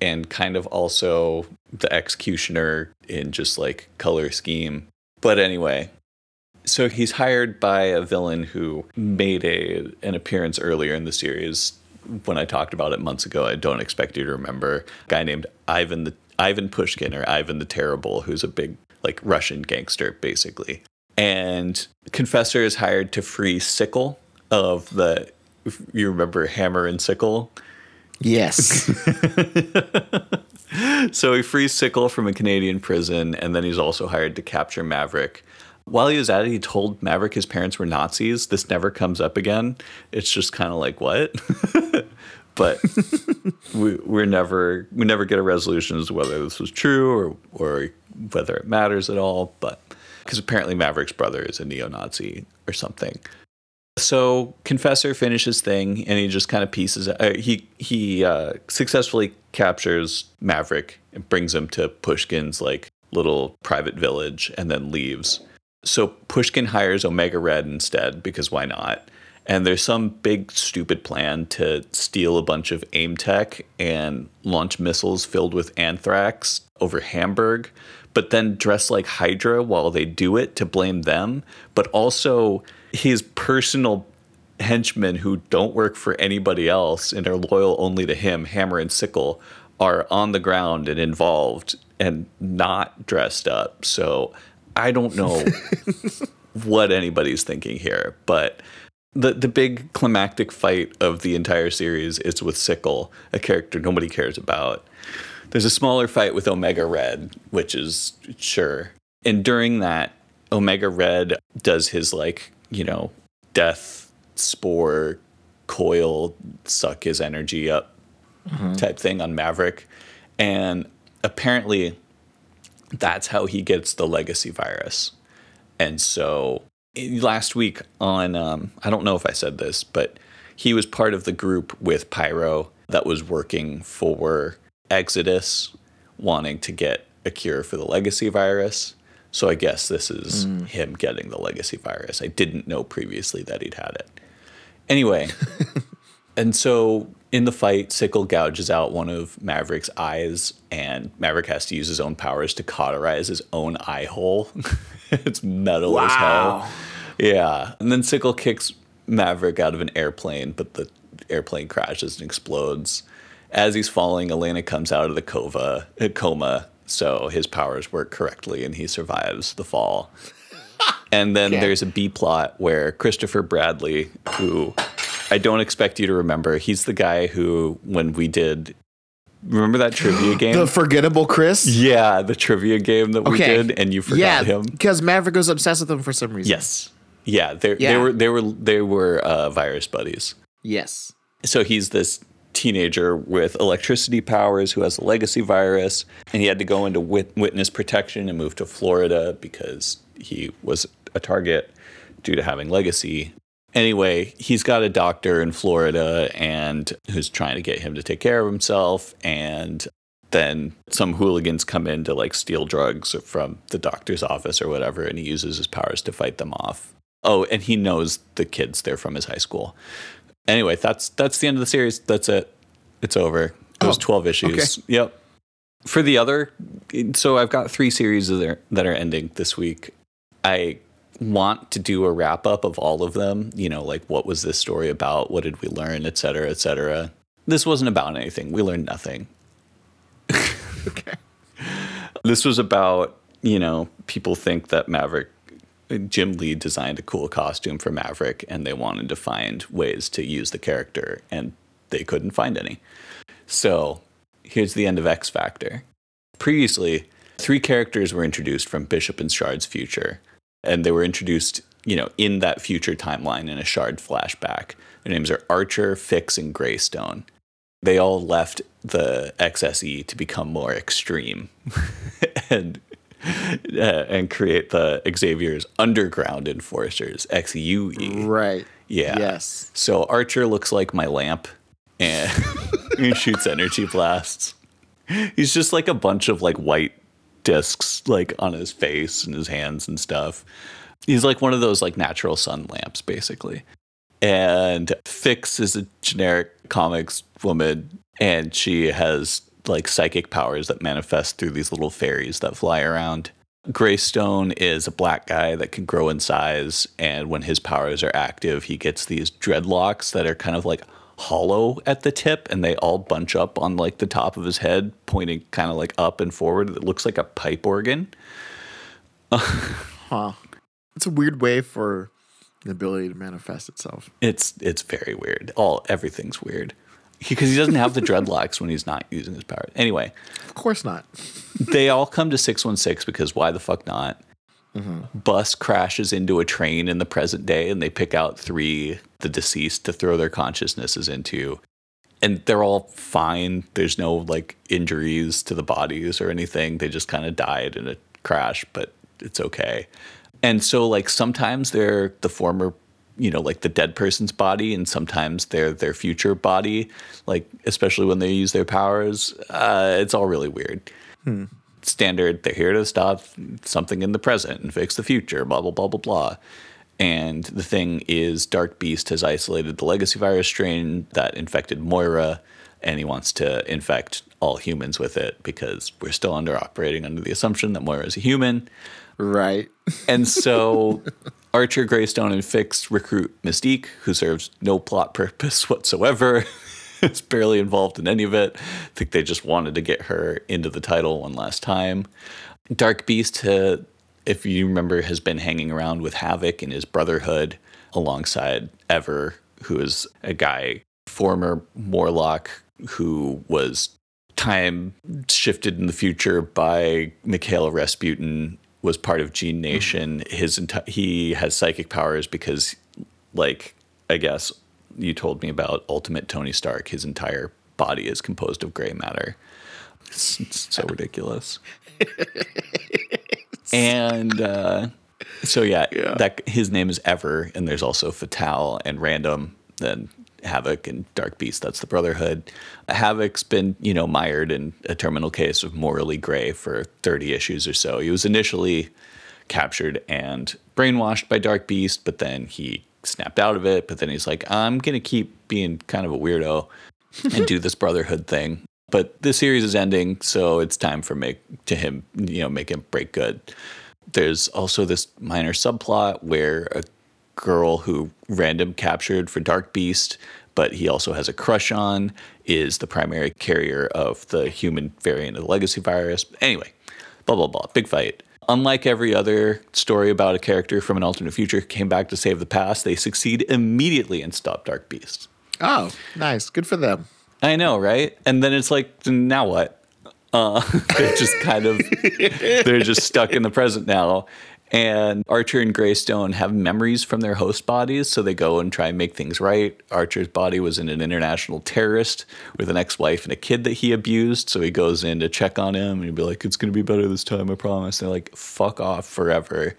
and kind of also the executioner in just like color scheme. But anyway, so he's hired by a villain who made a an appearance earlier in the series when I talked about it months ago. I don't expect you to remember. A guy named Ivan the Ivan Pushkin or Ivan the Terrible, who's a big like Russian gangster basically. And Confessor is hired to free Sickle of the you remember Hammer and Sickle? Yes. so he frees Sickle from a Canadian prison, and then he's also hired to capture Maverick. While he was at it, he told Maverick his parents were Nazis. This never comes up again. It's just kind of like what? but we we're never we never get a resolution as to whether this was true or or whether it matters at all. But because apparently Maverick's brother is a neo-Nazi or something. So Confessor finishes thing, and he just kind of pieces. Uh, he he uh, successfully captures Maverick and brings him to Pushkin's like little private village, and then leaves. So Pushkin hires Omega Red instead because why not? And there's some big stupid plan to steal a bunch of AIM tech and launch missiles filled with anthrax over Hamburg, but then dress like Hydra while they do it to blame them, but also his personal henchmen who don't work for anybody else and are loyal only to him, Hammer and Sickle, are on the ground and involved and not dressed up. So I don't know what anybody's thinking here, but the the big climactic fight of the entire series is with Sickle, a character nobody cares about. There's a smaller fight with Omega Red, which is sure. And during that, Omega Red does his like, you know, death spore coil suck his energy up mm-hmm. type thing on Maverick. And apparently that's how he gets the legacy virus. And so last week on, um, I don't know if I said this, but he was part of the group with Pyro that was working for Exodus, wanting to get a cure for the legacy virus. So I guess this is mm. him getting the legacy virus. I didn't know previously that he'd had it. Anyway, and so in the fight, Sickle gouges out one of Maverick's eyes, and Maverick has to use his own powers to cauterize his own eye hole. it's metal wow. as hell. Yeah. And then Sickle kicks Maverick out of an airplane, but the airplane crashes and explodes. As he's falling, Elena comes out of the cova, uh, coma, so his powers work correctly and he survives the fall. and then okay. there's a B plot where Christopher Bradley, who I don't expect you to remember. He's the guy who, when we did, remember that trivia game? the forgettable Chris? Yeah, the trivia game that we did, and you forgot yeah, him because Maverick was obsessed with him for some reason. Yes. Yeah, they yeah. they were they were they were uh, virus buddies. Yes. So he's this teenager with electricity powers who has a legacy virus, and he had to go into wit- witness protection and move to Florida because he was a target due to having legacy anyway, he's got a doctor in Florida and who's trying to get him to take care of himself. And then some hooligans come in to like steal drugs from the doctor's office or whatever, and he uses his powers to fight them off. Oh, and he knows the kids they're from his high school. Anyway, that's that's the end of the series. That's it. It's over. It was oh, 12 issues. Okay. Yep. For the other, so I've got three series that are ending this week. I want to do a wrap up of all of them. You know, like what was this story about? What did we learn, et cetera, et cetera. This wasn't about anything. We learned nothing. okay. This was about, you know, people think that Maverick, Jim Lee designed a cool costume for Maverick and they wanted to find ways to use the character and they couldn't find any. So here's the end of X Factor. Previously, three characters were introduced from Bishop and Shard's future and they were introduced, you know, in that future timeline in a shard flashback. Their names are Archer, Fix, and Greystone. They all left the XSE to become more extreme and uh, and create the Xavier's underground enforcers, XUE. Right. Yeah. Yes. So Archer looks like my lamp and he shoots energy blasts. He's just like a bunch of like white discs like on his face and his hands and stuff. He's like one of those like natural sun lamps, basically. And Fix is a generic comics woman, and she has like psychic powers that manifest through these little fairies that fly around. Greystone is a black guy that can grow in size, and when his powers are active, he gets these dreadlocks that are kind of like hollow at the tip, and they all bunch up on like the top of his head, pointing kind of like up and forward. It looks like a pipe organ. Huh. It's a weird way for the ability to manifest itself. It's it's very weird. All everything's weird because he doesn't have the dreadlocks when he's not using his powers. Anyway, Of course not. they all come to 616 because why the fuck not? Bus crashes into a train in the present day and they pick out three, the deceased, to throw their consciousnesses into. And they're all fine. There's no like injuries to the bodies or anything. They just kind of died in a crash, but it's okay. And so, like, sometimes they're the former, you know, like the dead person's body, and sometimes they're their future body, like, especially when they use their powers. Uh, it's all really weird standard they're here to stop something in the present and fix the future blah blah blah blah blah and the thing is dark beast has isolated the legacy virus strain that infected moira and he wants to infect all humans with it because we're still under operating under the assumption that moira is a human Right. and so Archer, Greystone, and Fix recruit Mystique, who serves no plot purpose whatsoever. is barely involved in any of it. I think they just wanted to get her into the title one last time. Dark Beast, uh, if you remember, has been hanging around with Havoc and his Brotherhood alongside Ever, who is a guy, former Morlock, who was time shifted in the future by Mikhail Rasputin was part of Gene Nation. His enti- he has psychic powers because, like, I guess you told me about Ultimate Tony Stark. His entire body is composed of gray matter. It's, it's so ridiculous. and uh, so yeah, that his name is Ever, and there's also Fatale and Random, then Havoc and Dark Beast. That's the Brotherhood. Havoc's been you know mired in a terminal case of morally gray for 30 issues or so. He was initially captured and brainwashed by Dark Beast, but then he snapped out of it. But then he's like, I'm gonna keep being kind of a weirdo and do this Brotherhood thing. But the series is ending, so it's time for make to him, you know, make him break good. There's also this minor subplot where a girl who random captured for Dark Beast, but he also has a crush on, is the primary carrier of the human variant of the legacy virus. Anyway, blah blah blah. Big fight. Unlike every other story about a character from an alternate future who came back to save the past, they succeed immediately and stop Dark Beast. Oh, nice. Good for them. I know, right? And then it's like, now what? Uh, they're just kind of, they're just stuck in the present now. And Archer and Greystone have memories from their host bodies, so they go and try and make things right. Archer's body was in an international terrorist with an ex-wife and a kid that he abused, so he goes in to check on him and he'd be like, "It's gonna be better this time, I promise." And they're like, "Fuck off forever."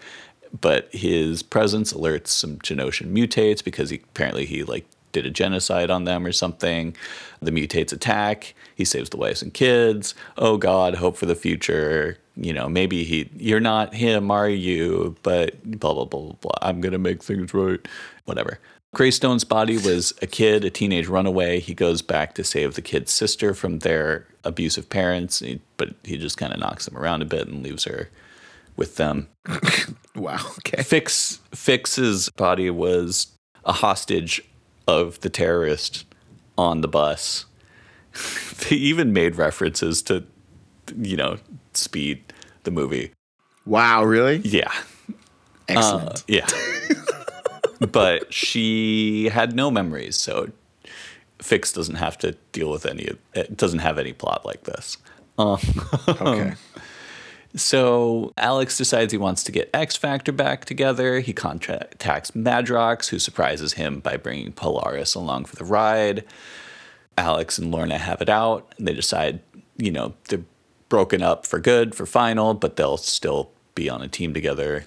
But his presence alerts some Genoshan mutates because he apparently he like did a genocide on them or something. The mutates attack. He saves the wives and kids. Oh God, hope for the future. You know, maybe he, you're not him, are you? But blah, blah, blah, blah, blah. I'm going to make things right. Whatever. Greystone's body was a kid, a teenage runaway. He goes back to save the kid's sister from their abusive parents, but he just kind of knocks them around a bit and leaves her with them. Wow. Okay. Fix Fix's body was a hostage of the terrorist on the bus. they even made references to, you know, Speed, the movie. Wow. Really? Yeah, Excellent. uh, yeah. but she had no memories, so Fix doesn't have to deal with any. It doesn't have any plot like this. okay. So Alex decides he wants to get X Factor back together. He contacts Madrox, who surprises him by bringing Polaris along for the ride. Alex and Lorna have it out. And they decide, you know, they're broken up for good, for final, but they'll still be on a team together.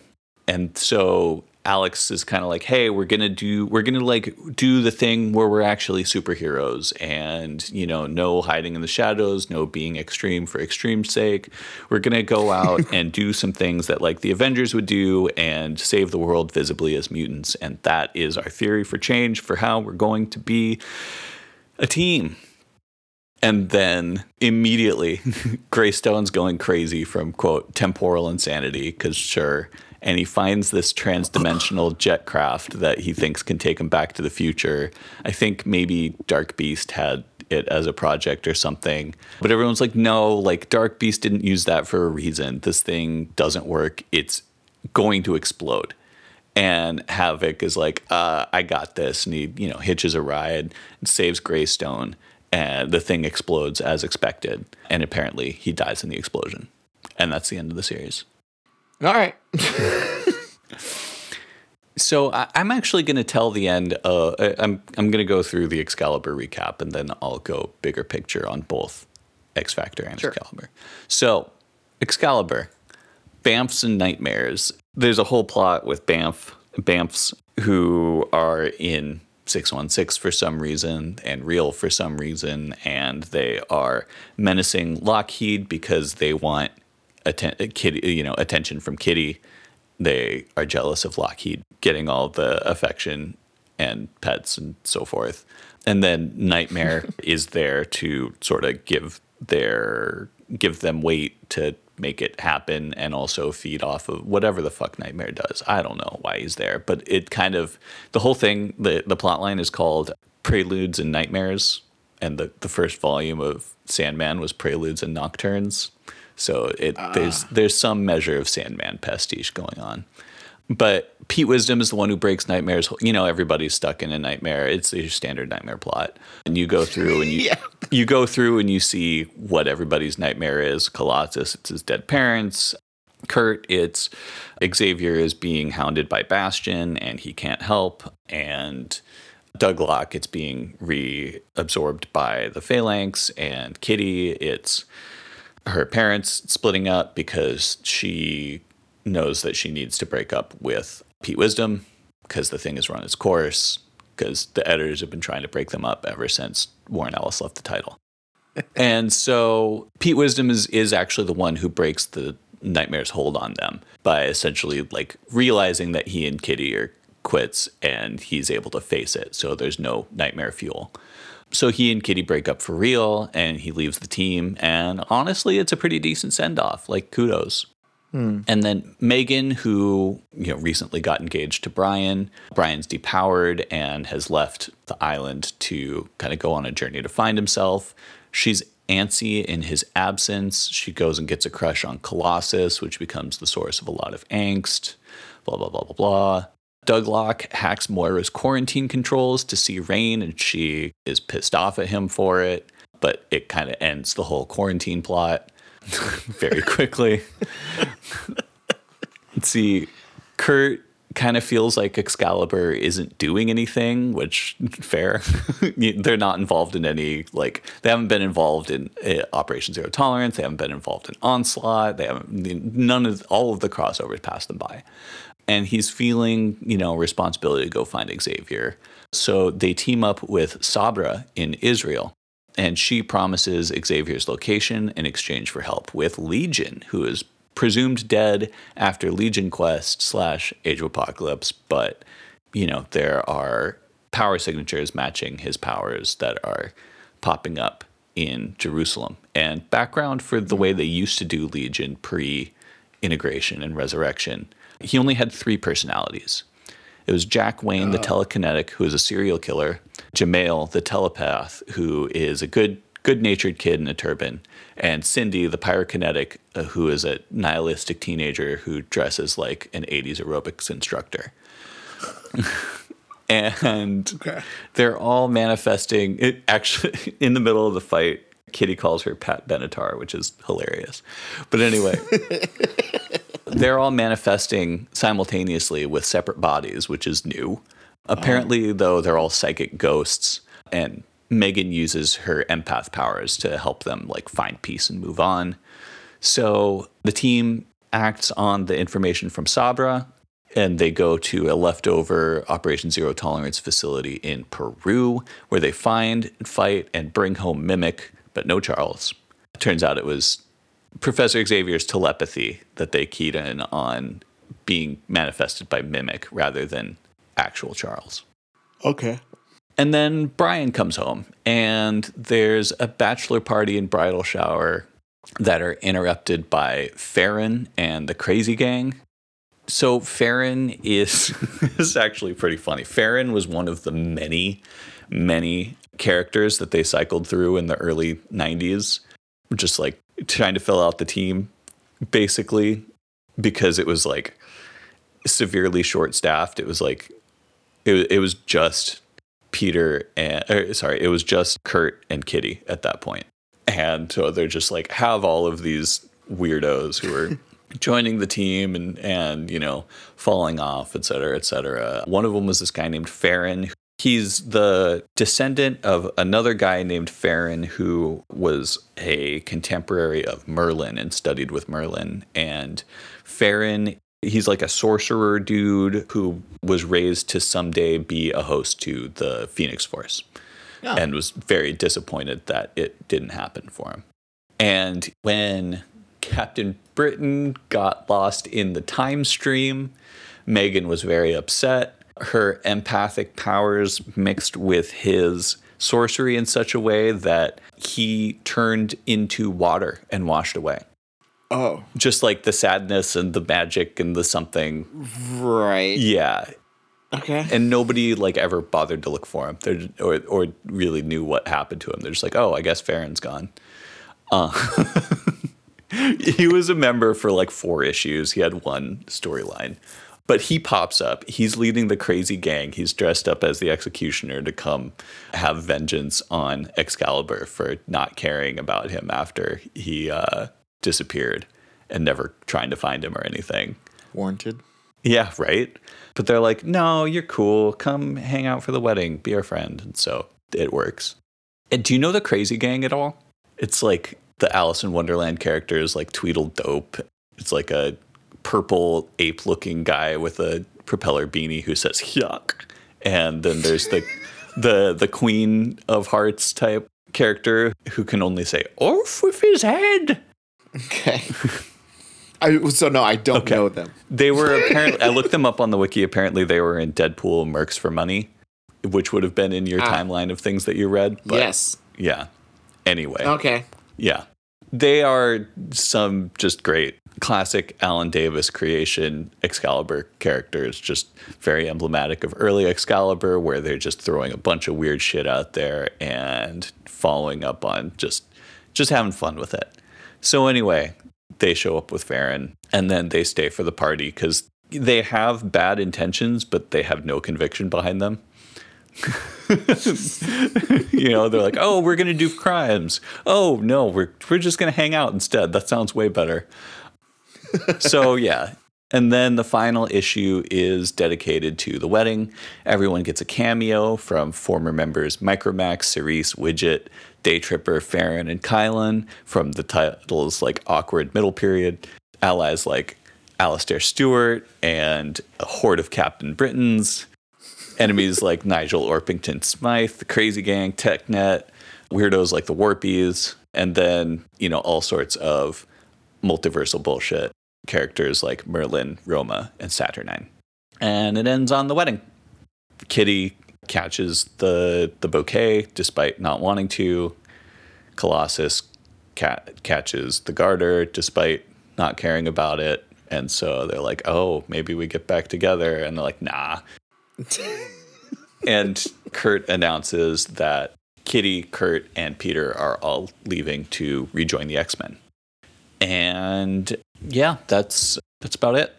And so Alex is kind of like, hey, we're gonna do we're gonna like do the thing where we're actually superheroes and you know, no hiding in the shadows, no being extreme for extreme's sake. We're gonna go out and do some things that like the Avengers would do and save the world visibly as mutants. And that is our theory for change for how we're going to be a team. And then immediately, Greystone's going crazy from quote temporal insanity because sure, and he finds this transdimensional jet craft that he thinks can take him back to the future. I think maybe Dark Beast had it as a project or something, but everyone's like, no, like Dark Beast didn't use that for a reason. This thing doesn't work. It's going to explode. And Havoc is like, uh, I got this. And he, you know, hitches a ride and saves Greystone. And the thing explodes as expected. And apparently he dies in the explosion. And that's the end of the series. All right. So I, I'm actually going to tell the end. Uh, I'm I'm going to go through the Excalibur recap, and then I'll go bigger picture on both X Factor and Sure. Excalibur. So Excalibur, Bamfs and Nightmares. There's a whole plot with Bamf Bamfs who are in 616 for some reason and real for some reason, and they are menacing Lockheed because they want atten- Kitty, you know, attention from Kitty. They are jealous of Lockheed getting all the affection and pets and so forth. And then Nightmare is there to sort of give their give them weight to make it happen and also feed off of whatever the fuck Nightmare does. I don't know why he's there, but it kind of the whole thing the the plot line is called Preludes and Nightmares and the the first volume of Sandman was Preludes and Nocturnes. So it there's ah. there's some measure of Sandman pastiche going on. But Pete Wisdom is the one who breaks nightmares. You know, everybody's stuck in a nightmare. It's your standard nightmare plot, and you go through and you Yeah. you go through and you see what everybody's nightmare is. Colossus, it's his dead parents. Kurt, it's Xavier is being hounded by Bastion and he can't help. And Douglock, it's being reabsorbed by the Phalanx. And Kitty, it's her parents splitting up because she knows that she needs to break up with Pete Wisdom because the thing has run its course because the editors have been trying to break them up ever since Warren Ellis left the title. and so Pete Wisdom is is actually the one who breaks the nightmare's hold on them by essentially like realizing that he and Kitty are quits and he's able to face it. So there's no nightmare fuel. So he and Kitty break up for real and he leaves the team. And honestly, it's a pretty decent send off. Like, kudos. Hmm. And then Meggan, who you know recently got engaged to Brian, Brian's depowered and has left the island to kind of go on a journey to find himself. She's antsy in his absence. She goes and gets a crush on Colossus, which becomes the source of a lot of angst. Blah blah blah blah blah. Doug Douglock hacks Moira's quarantine controls to see Rain, and she is pissed off at him for it. But it kind of ends the whole quarantine plot very quickly. Let's see. Kurt kind of feels like Excalibur isn't doing anything, which fair. They're not involved in any like they haven't been involved in uh, Operation Zero Tolerance. They haven't been involved in Onslaught. They haven't none of all of the crossovers passed them by, and he's feeling you know responsibility to go find Xavier. So they team up with Sabra in Israel and she promises Xavier's location in exchange for help with Legion, who is presumed dead after Legion Quest slash Age of Apocalypse, but you know there are power signatures matching his powers that are popping up in Jerusalem. And background for the way they used to do Legion pre integration and resurrection, he only had three personalities. It was Jack Wayne, the oh. telekinetic, who is a serial killer, Jemail, the telepath, who is a good good-natured kid in a turban, and Cindy, the pyrokinetic, uh, who is a nihilistic teenager who dresses like an 80s aerobics instructor. and Okay. they're all manifesting it actually in the middle of the fight kitty calls her pat benatar which is hilarious but anyway they're all manifesting simultaneously with separate bodies which is new apparently though they're all psychic ghosts and meggan uses her empath powers to help them like find peace and move on so the team acts on the information from Sabra and they go to a leftover Operation Zero Tolerance facility in Peru where they find, fight, and bring home Mimic, but no Charles. It turns out it was Professor Xavier's telepathy that they keyed in on being manifested by Mimic rather than actual Charles. Okay. And then Brian comes home, and there's a bachelor party and bridal shower that are interrupted by Feron and the Crazy Gang. So Feron is is actually pretty funny. Feron was one of the many, many characters that they cycled through in the early '90s, just like trying to fill out the team, basically, because it was like severely short staffed. It was like it, it was just Peter and or, sorry, it was just Kurt and Kitty at that point. And so they're just like have all of these weirdos who are joining the team and and you know falling off, et cetera, et cetera. One of them was this guy named Feron. He's the descendant of another guy named Feron who was a contemporary of Merlin and studied with Merlin. And Feron he's like a sorcerer dude who was raised to someday be a host to the Phoenix Force Yeah. and was very disappointed that it didn't happen for him. And when Captain Britain got lost in the time stream, Meggan was very upset. Her empathic powers mixed with his sorcery in such a way that he turned into water and washed away Oh, just like the sadness and the magic and the something. right. Yeah. Okay. And nobody like ever bothered to look for him They're, or, or really knew what happened to him. They're just like, oh, I guess Feron's gone. Uh, he was a member for like four issues. He had one storyline. But he pops up. He's leading the crazy gang. He's dressed up as the executioner to come have vengeance on Excalibur for not caring about him after he uh, disappeared and never trying to find him or anything. Warranted. Yeah, right. But they're like, no, you're cool. Come hang out for the wedding. Be our friend. And so it works. And do you know the Crazy Gang at all? It's like the Alice in Wonderland characters, like Tweedledope. It's like a purple ape looking guy with a propeller beanie who says yuck. And then there's the the the Queen of Hearts type character who can only say off with his head. Okay. I so no, I don't Okay. know them. They were apparently. I looked them up on the wiki. Apparently, they were in Deadpool Mercs for Money, which would have been in your Ah. timeline of things that you read. But yes. Yeah. Anyway. Okay. Yeah. They are some just great classic Alan Davis creation Excalibur characters, just very emblematic of early Excalibur, where they're just throwing a bunch of weird shit out there and following up on just just having fun with it. So anyway, they show up with Feron and then they stay for the party because they have bad intentions, but they have no conviction behind them. you know, they're like, "Oh, we're gonna do crimes." Oh no, we're we're just gonna hang out instead. That sounds way better. so yeah, and then the final issue is dedicated to the wedding. Everyone gets a cameo from former members Micromax, Cerise, Widget, Day Tripper, Feron, and Kylun from the titles like Awkward Middle Period, allies like Alistaire Stuart and a horde of Captain Britains, enemies like Nigel Orpington Smythe, the Crazy Gang, TechNet, weirdos like the Warpies, and then, you know, all sorts of multiversal bullshit characters like Merlin, Roma, and Saturnine. And it ends on the wedding. Kitty catches the the bouquet despite not wanting to. Colossus cat catches the garter despite not caring about it. And so they're like, "Oh, maybe we get back together." And they're like, "Nah." and Kurt announces that Kitty, Kurt, and Peter are all leaving to rejoin the X Men. And yeah, that's that's about it.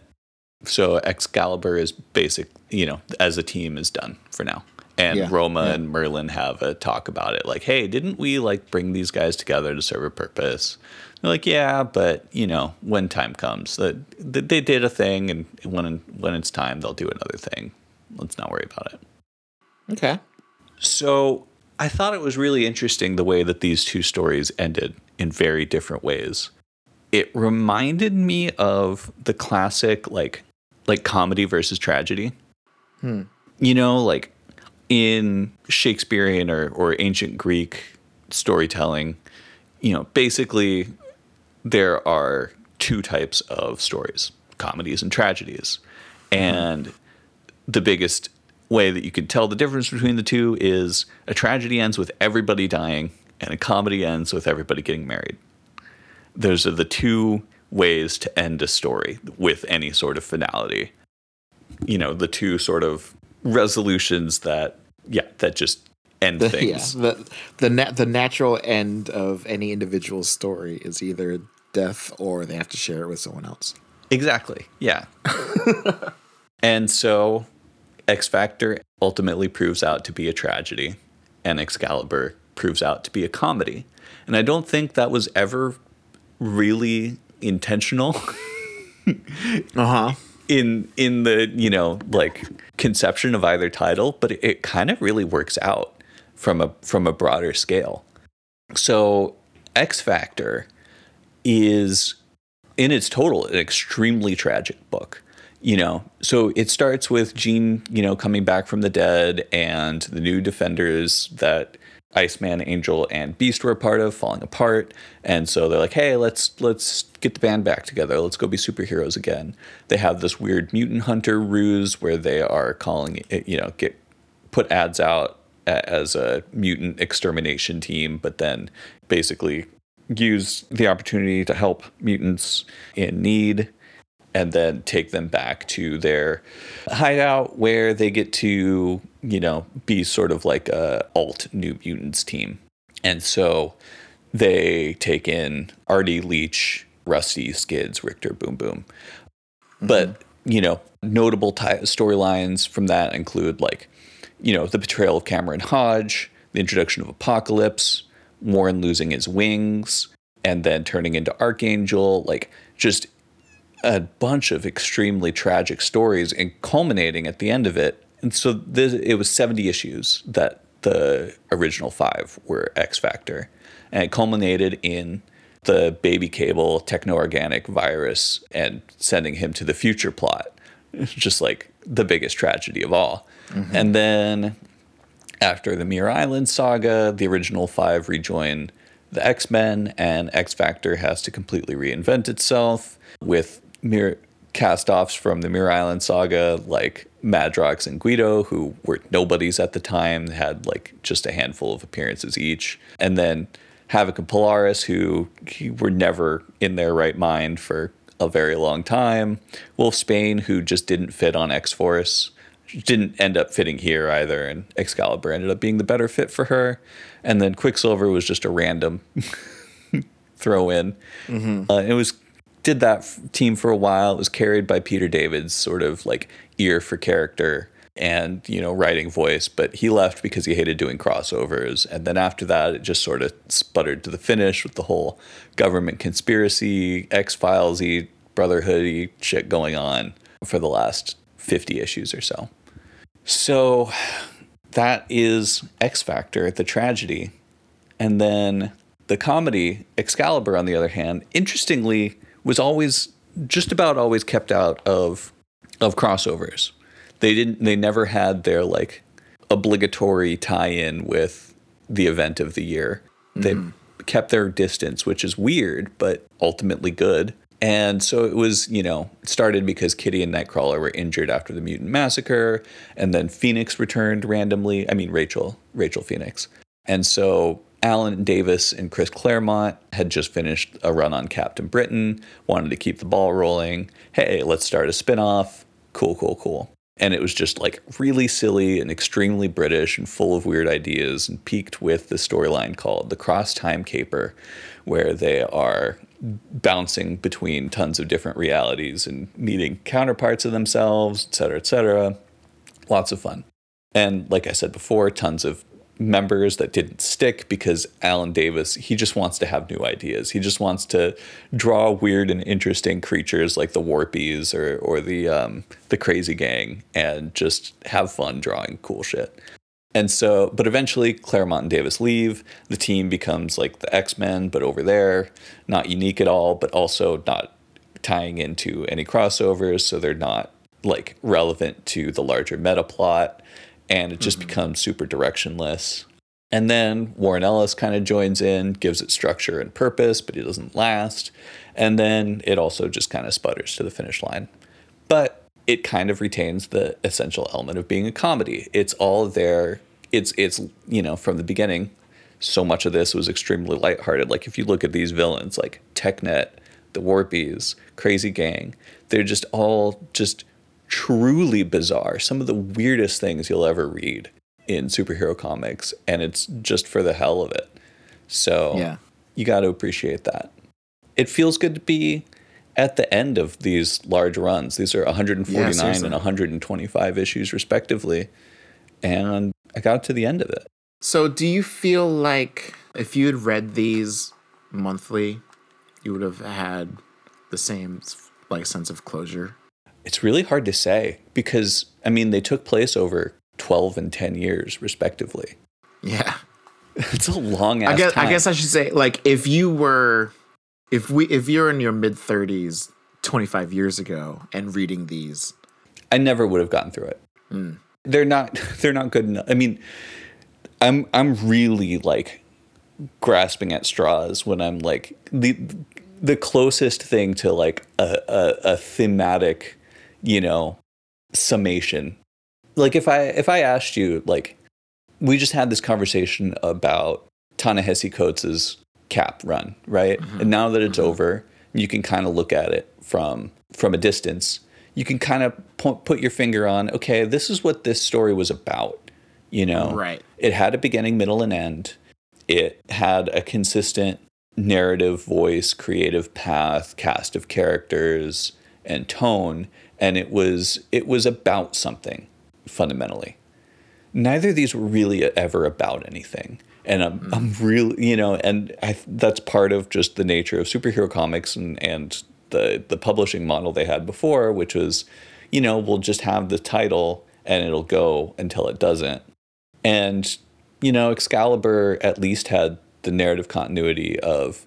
So Excalibur is basic, you know, as a team is done for now. And Yeah, Roma yeah. and Merlin have a talk about it. Like, hey, didn't we like bring these guys together to serve a purpose? They're like, yeah, but you know, when time comes, that that they did a thing, and when when it's time, they'll do another thing. Let's not worry about it. Okay. So I thought it was really interesting the way that these two stories ended in very different ways. It reminded me of the classic like like comedy versus tragedy. Hmm. You know, like in Shakespearean or, or ancient Greek storytelling, you know, basically there are two types of stories comedies and tragedies. Mm-hmm. And the biggest way that you can tell the difference between the two is a tragedy ends with everybody dying and a comedy ends with everybody getting married. Those are the two ways to end a story with any sort of finality. You know, the two sort of resolutions that yeah, that just end The, things. yeah, the the nat- the natural end of any individual story is either death or they have to share it with someone else. Exactly. Yeah. and so X Factor ultimately proves out to be a tragedy, and Excalibur proves out to be a comedy. And I don't think that was ever really intentional Uh huh. In in the you know like conception of either title, but it, it kind of really works out from a from a broader scale. So X Factor is in its total an extremely tragic book. You know, so it starts with Jean, you know, coming back from the dead and the new defenders that Iceman, Angel, and Beast were a part of falling apart. And so they're like, hey, let's let's get the band back together. Let's go be superheroes again. They have this weird mutant hunter ruse where they are calling it, you know, get put ads out as a mutant extermination team, but then basically use the opportunity to help mutants in need and then take them back to their hideout where they get to, you know, be sort of like a alt New Mutants team. And so they take in Artie Leech, Rusty, Skids, Rictor, Boom Boom. But, mm-hmm. you know, notable ti storylines from that include like, you know, the betrayal of Cameron Hodge, the introduction of Apocalypse, Warren losing his wings, and then turning into Archangel, like just a bunch of extremely tragic stories and culminating at the end of it. And so this, it was 70 issues that the original five were X Factor. And it culminated in the baby cable techno organic virus and sending him to the future plot. It's just like the biggest tragedy of all. Mm-hmm. And then after the Muir Island saga, the original five rejoin the X Men, and X Factor has to completely reinvent itself with Muir cast offs from the Muir Island saga, like Madrox and Guido, who were nobodies at the time, had like just a handful of appearances each. And then Havoc and Polaris, who were never in their right mind for a very long time. Wolfsbane, who just didn't fit on X Force didn't end up fitting here either, and Excalibur ended up being the better fit for her. And then Quicksilver was just a random throw in. Uh, it was did that f- team for a while. It was carried by Peter David's sort of like ear for character and you know writing voice, but he left because he hated doing crossovers. And then after that, it just sort of sputtered to the finish with the whole government conspiracy, X Filesy, Brotherhoody shit going on for the last fifty issues or so. So that is X Factor, the tragedy. And then the comedy, Excalibur, on the other hand, interestingly, was always just about always kept out of of crossovers. They didn't they never had their like obligatory tie-in with the event of the year. They mm-hmm. kept their distance, which is weird, but ultimately good. And so it was, you know, it started because Kitty and Nightcrawler were injured after the mutant massacre, and then Phoenix returned randomly. I mean, Rachel, Rachel Phoenix. And so Alan Davis and Chris Claremont had just finished a run on Captain Britain, wanted to keep the ball rolling. Hey, let's start a spin-off. Cool, cool, cool. And it was just like really silly and extremely British and full of weird ideas and peaked with the storyline called The Cross Time Caper, where they are bouncing between tons of different realities and meeting counterparts of themselves, et cetera, et cetera. Lots of fun. And like I said before, tons of members that didn't stick because Alan Davis, he just wants to have new ideas. He just wants to draw weird and interesting creatures like the Warpies or or the um, the Crazy Gang and just have fun drawing cool shit. And so, but eventually Claremont and Davis leave. The team becomes like the X Men, but over there, not unique at all, but also not tying into any crossovers. So they're not like relevant to the larger meta plot. And it just mm-hmm. becomes super directionless. And then Warren Ellis kind of joins in, gives it structure and purpose, but it doesn't last. And then it also just kind of sputters to the finish line. But it kind of retains the essential element of being a comedy. It's all there. It's it's you know from the beginning. So much of this was extremely lighthearted. Like if you look at these villains, like TechNet, the Warpies, Crazy Gang, they're just all just truly bizarre. Some of the weirdest things you'll ever read in superhero comics, and it's just for the hell of it. So Yeah. you got to appreciate that. It feels good to be at the end of these large runs. These are 149 seriously. and 125 issues, respectively. And I got to the end of it. So, do you feel like if you had read these monthly, you would have had the same like sense of closure? It's really hard to say because, I mean, they took place over 12 and 10 years, respectively. Yeah. It's a long ass I guess time. I guess I should say like if you were if we if you're in your mid 30s 25 years ago and reading these I never would have gotten through it. Hmm. They're not they're not good enough. I mean, I'm I'm really like grasping at straws when I'm like the the closest thing to like a, a, a thematic, you know, summation. Like if I if I asked you like we just had this conversation about Ta-Nehisi Coates' cap run, right? Mm-hmm. And now that it's mm-hmm. over, you can kind of look at it from from a distance. You can kind of pu- put your finger on, okay, this is what this story was about. You know, Right. It had a beginning, middle, and end. It had a consistent narrative, voice, creative path, cast of characters, and tone, and it was it was about something fundamentally. Neither of these were really ever about anything. And i'm, I'm really you know and I, that's part of just the nature of superhero comics and, and the, the publishing model they had before which was you know we'll just have the title and it'll go until it doesn't. And you know excalibur at least had the narrative continuity of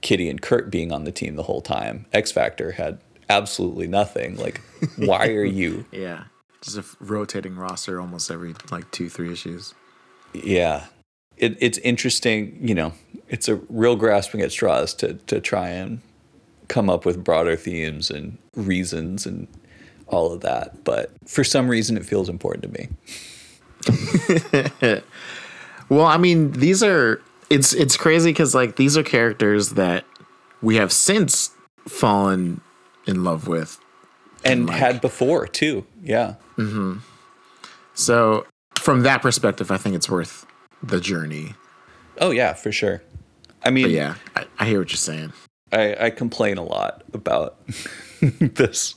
kitty and kurt being on the team the whole time. X factor had absolutely nothing. Like why are you? Yeah. Just a rotating roster almost every like 2 3 issues. Yeah. It, it's interesting you know it's a real grasping at straws to to try and come up with broader themes and reasons and all of that but for some reason it feels important to me. Well, I mean, these are it's it's crazy cuz like these are characters that we have since fallen in love with. and like- had before too yeah Mm-hmm. So, from that perspective, I think it's worth the journey. oh yeah for sure i mean But yeah, I, I hear what you're saying. I, I complain a lot about this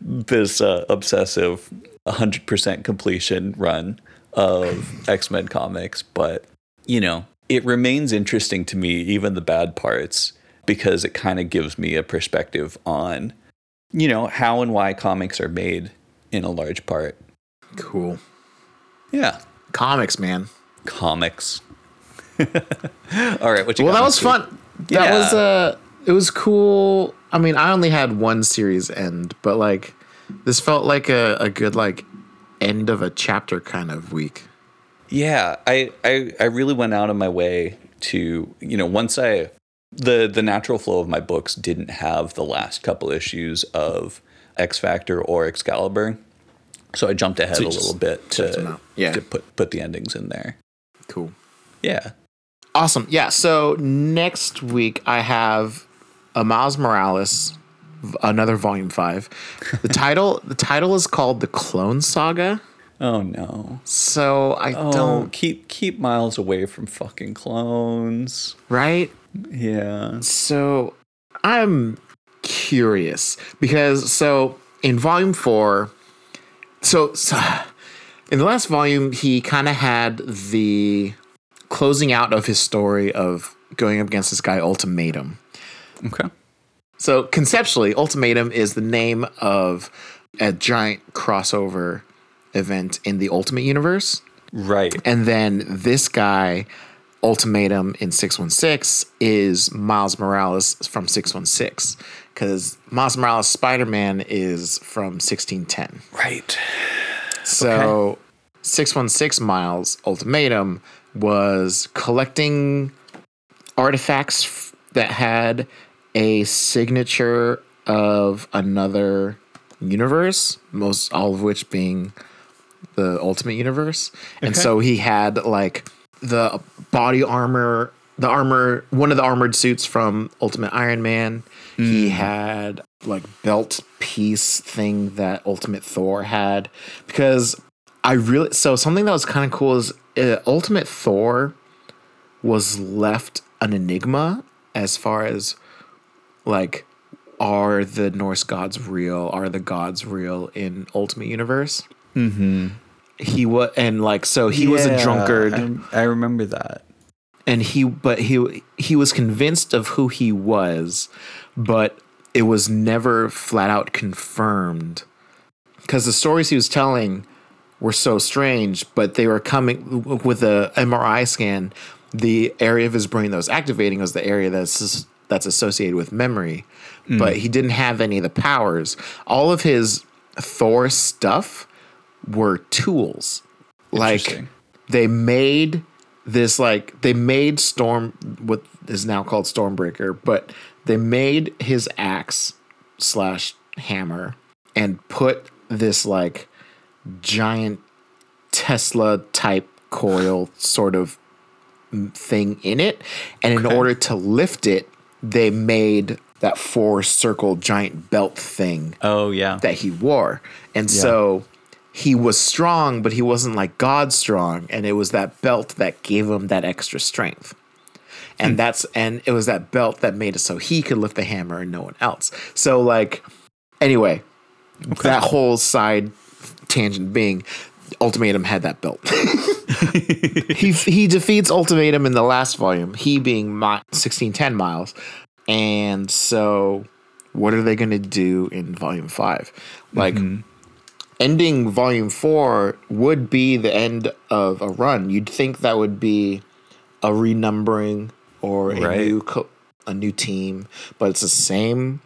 this uh, obsessive 100% completion run of X-Men comics, but you know, it remains interesting to me even the bad parts because it kind of gives me a perspective on you know, how and why comics are made in a large part. Cool. Yeah, Comics, man. comics. All right, what you Well, that was fun. That Yeah. was uh it was cool. I mean, I only had one series end, but like this felt like a, a good like end of a chapter kind of week. Yeah, I, I I really went out of my way to you know once I the the natural flow of my books didn't have the last couple issues of X Factor or Excalibur, so I jumped ahead So a little bit to. Yeah. to put put the endings in there. Cool. Yeah, Awesome. Yeah. So next week I have a Miles Morales, another volume five. The title the title is called the Clone Saga. Oh no. So I Oh, don't keep keep Miles away from fucking clones. right. Yeah. So I'm curious because so in volume four, so, so in the last volume he kind of had the closing out of his story of going up against this guy Ultimatum. Okay. So conceptually, Ultimatum is the name of a giant crossover event in the Ultimate Universe. Right. And then this guy, Ultimatum in 616, is Miles Morales from 616. Because Miles Morales Spider Man is from 1610. Right. So 616 Miles Ultimatum was collecting artifacts f- that had a signature of another universe, most all of which being the Ultimate Universe. And Okay. so he had like the body armor, the armor, one of the armored suits from Ultimate Iron Man. He had like belt piece thing that Ultimate Thor had because I really so something that was kind of cool is uh, Ultimate Thor was left an enigma as far as like are the Norse gods real? Are the gods real in Ultimate Universe? Mm-hmm. He was, and like so, he was a drunkard, I, I remember that. and he, but he he was convinced of who he was, but it was never flat out confirmed because the stories he was telling were so strange, but they were coming with a MRI scan. The area of his brain that was activating was the area that's that's associated with memory, mm. but he didn't have any of the powers. All of his Thor stuff were tools, like they made this like they made Storm what is now called Stormbreaker, but they made his axe slash hammer and put this like giant Tesla type coil sort of thing in it. And in Okay. order to lift it, they made that four circle giant belt thing Oh yeah. that he wore. And so he was strong, but he wasn't like God strong. And it was that belt that gave him that extra strength. And hmm. that's and it was that belt that made it so he could lift the hammer and no one else. So like anyway, that whole side tangent being Ultimatum had that belt. he he defeats Ultimatum in the last volume, he being my 1610 miles. And so what are they going to do in volume 5? Like mm-hmm. Ending volume 4 would be the end of a run. You'd think that would be a renumbering or a Right. new co- a new team, but it's the same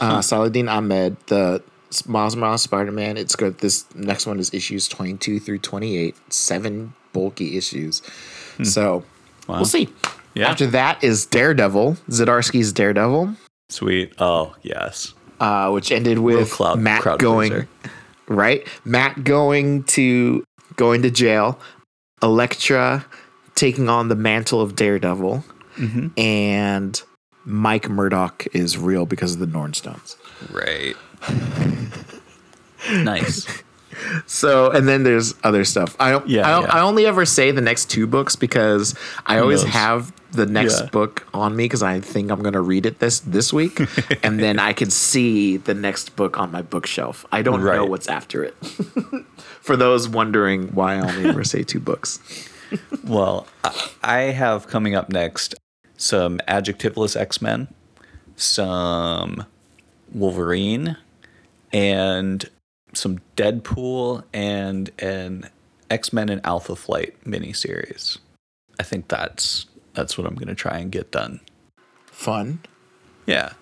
uh, Saladin Ahmed, the Miles Morales Spider Man. It's good. This next one is issues 22 through 28, seven bulky issues. So we'll see. Yeah. After that is Daredevil, Zdarsky's Daredevil, Sweet. Oh yes. uh, which ended with cloud- Matt going pleaser. Right. Matt going to going to jail. Elektra taking on the mantle of Daredevil, Mm-hmm. and Mike Murdock is real because of the Nornstones. Right. nice. So, and then there's other stuff. I. Yeah, I, yeah. I only ever say the next two books because I always knows? have the next Yeah. book on me because I think I'm going to read it this this week, and then I can see the next book on my bookshelf. I don't know what's after it. For those wondering why I only ever say two books. Well, I- I have coming up next some adjectiveless X Men, some Wolverine, and some Deadpool, and an X Men and Alpha Flight miniseries. I think that's that's what I'm to try and get done. Fun. Yeah.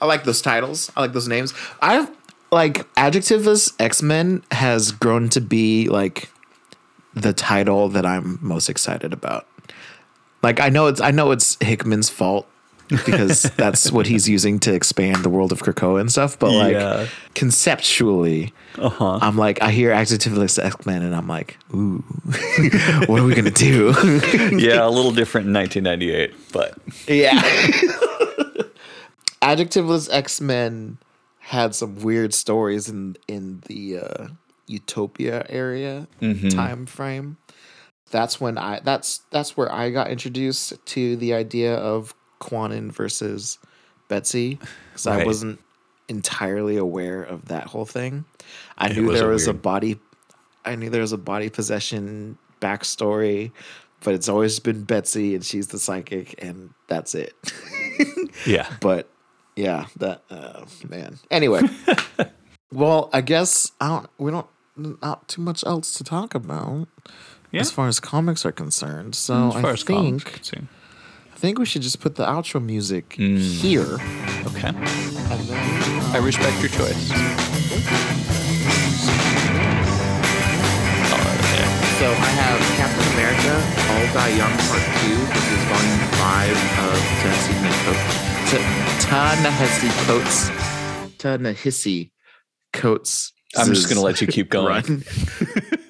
I like those titles. I like those names. I've like adjectiveless X Men has grown to be like the title that I'm most excited about. Like I know it's I know it's Hickman's fault because that's what he's using to expand the world of Krakoa and stuff. But like Yeah. conceptually, Uh-huh. I'm like I hear adjectiveless X Men and I'm like, ooh, what are we gonna do? Yeah, a little different in 1998, but Yeah. Adjectiveless X Men had some weird stories in in the uh, Utopia area time frame. That's when I that's that's where I got introduced to the idea of Kwannon versus Betsy because I wasn't entirely aware of that whole thing. I It knew was there was a body I knew there was a body possession backstory, but it's always been Betsy and she's the psychic and that's it. yeah. but yeah, that uh, man. Anyway, well, I guess I don't. We don't not too much else to talk about Yeah. as far as comics are concerned. So As I think. I think we should just put the outro music Mm. here, Okay. and then I respect your choice. Call it a day. So I have Captain America, All Die Young Part 2, which is volume 5 of Ta-Nehisi Coates. Ta-Nehisi Coates. Ta-Nehisi Coates. I'm just gonna let you keep going. Run.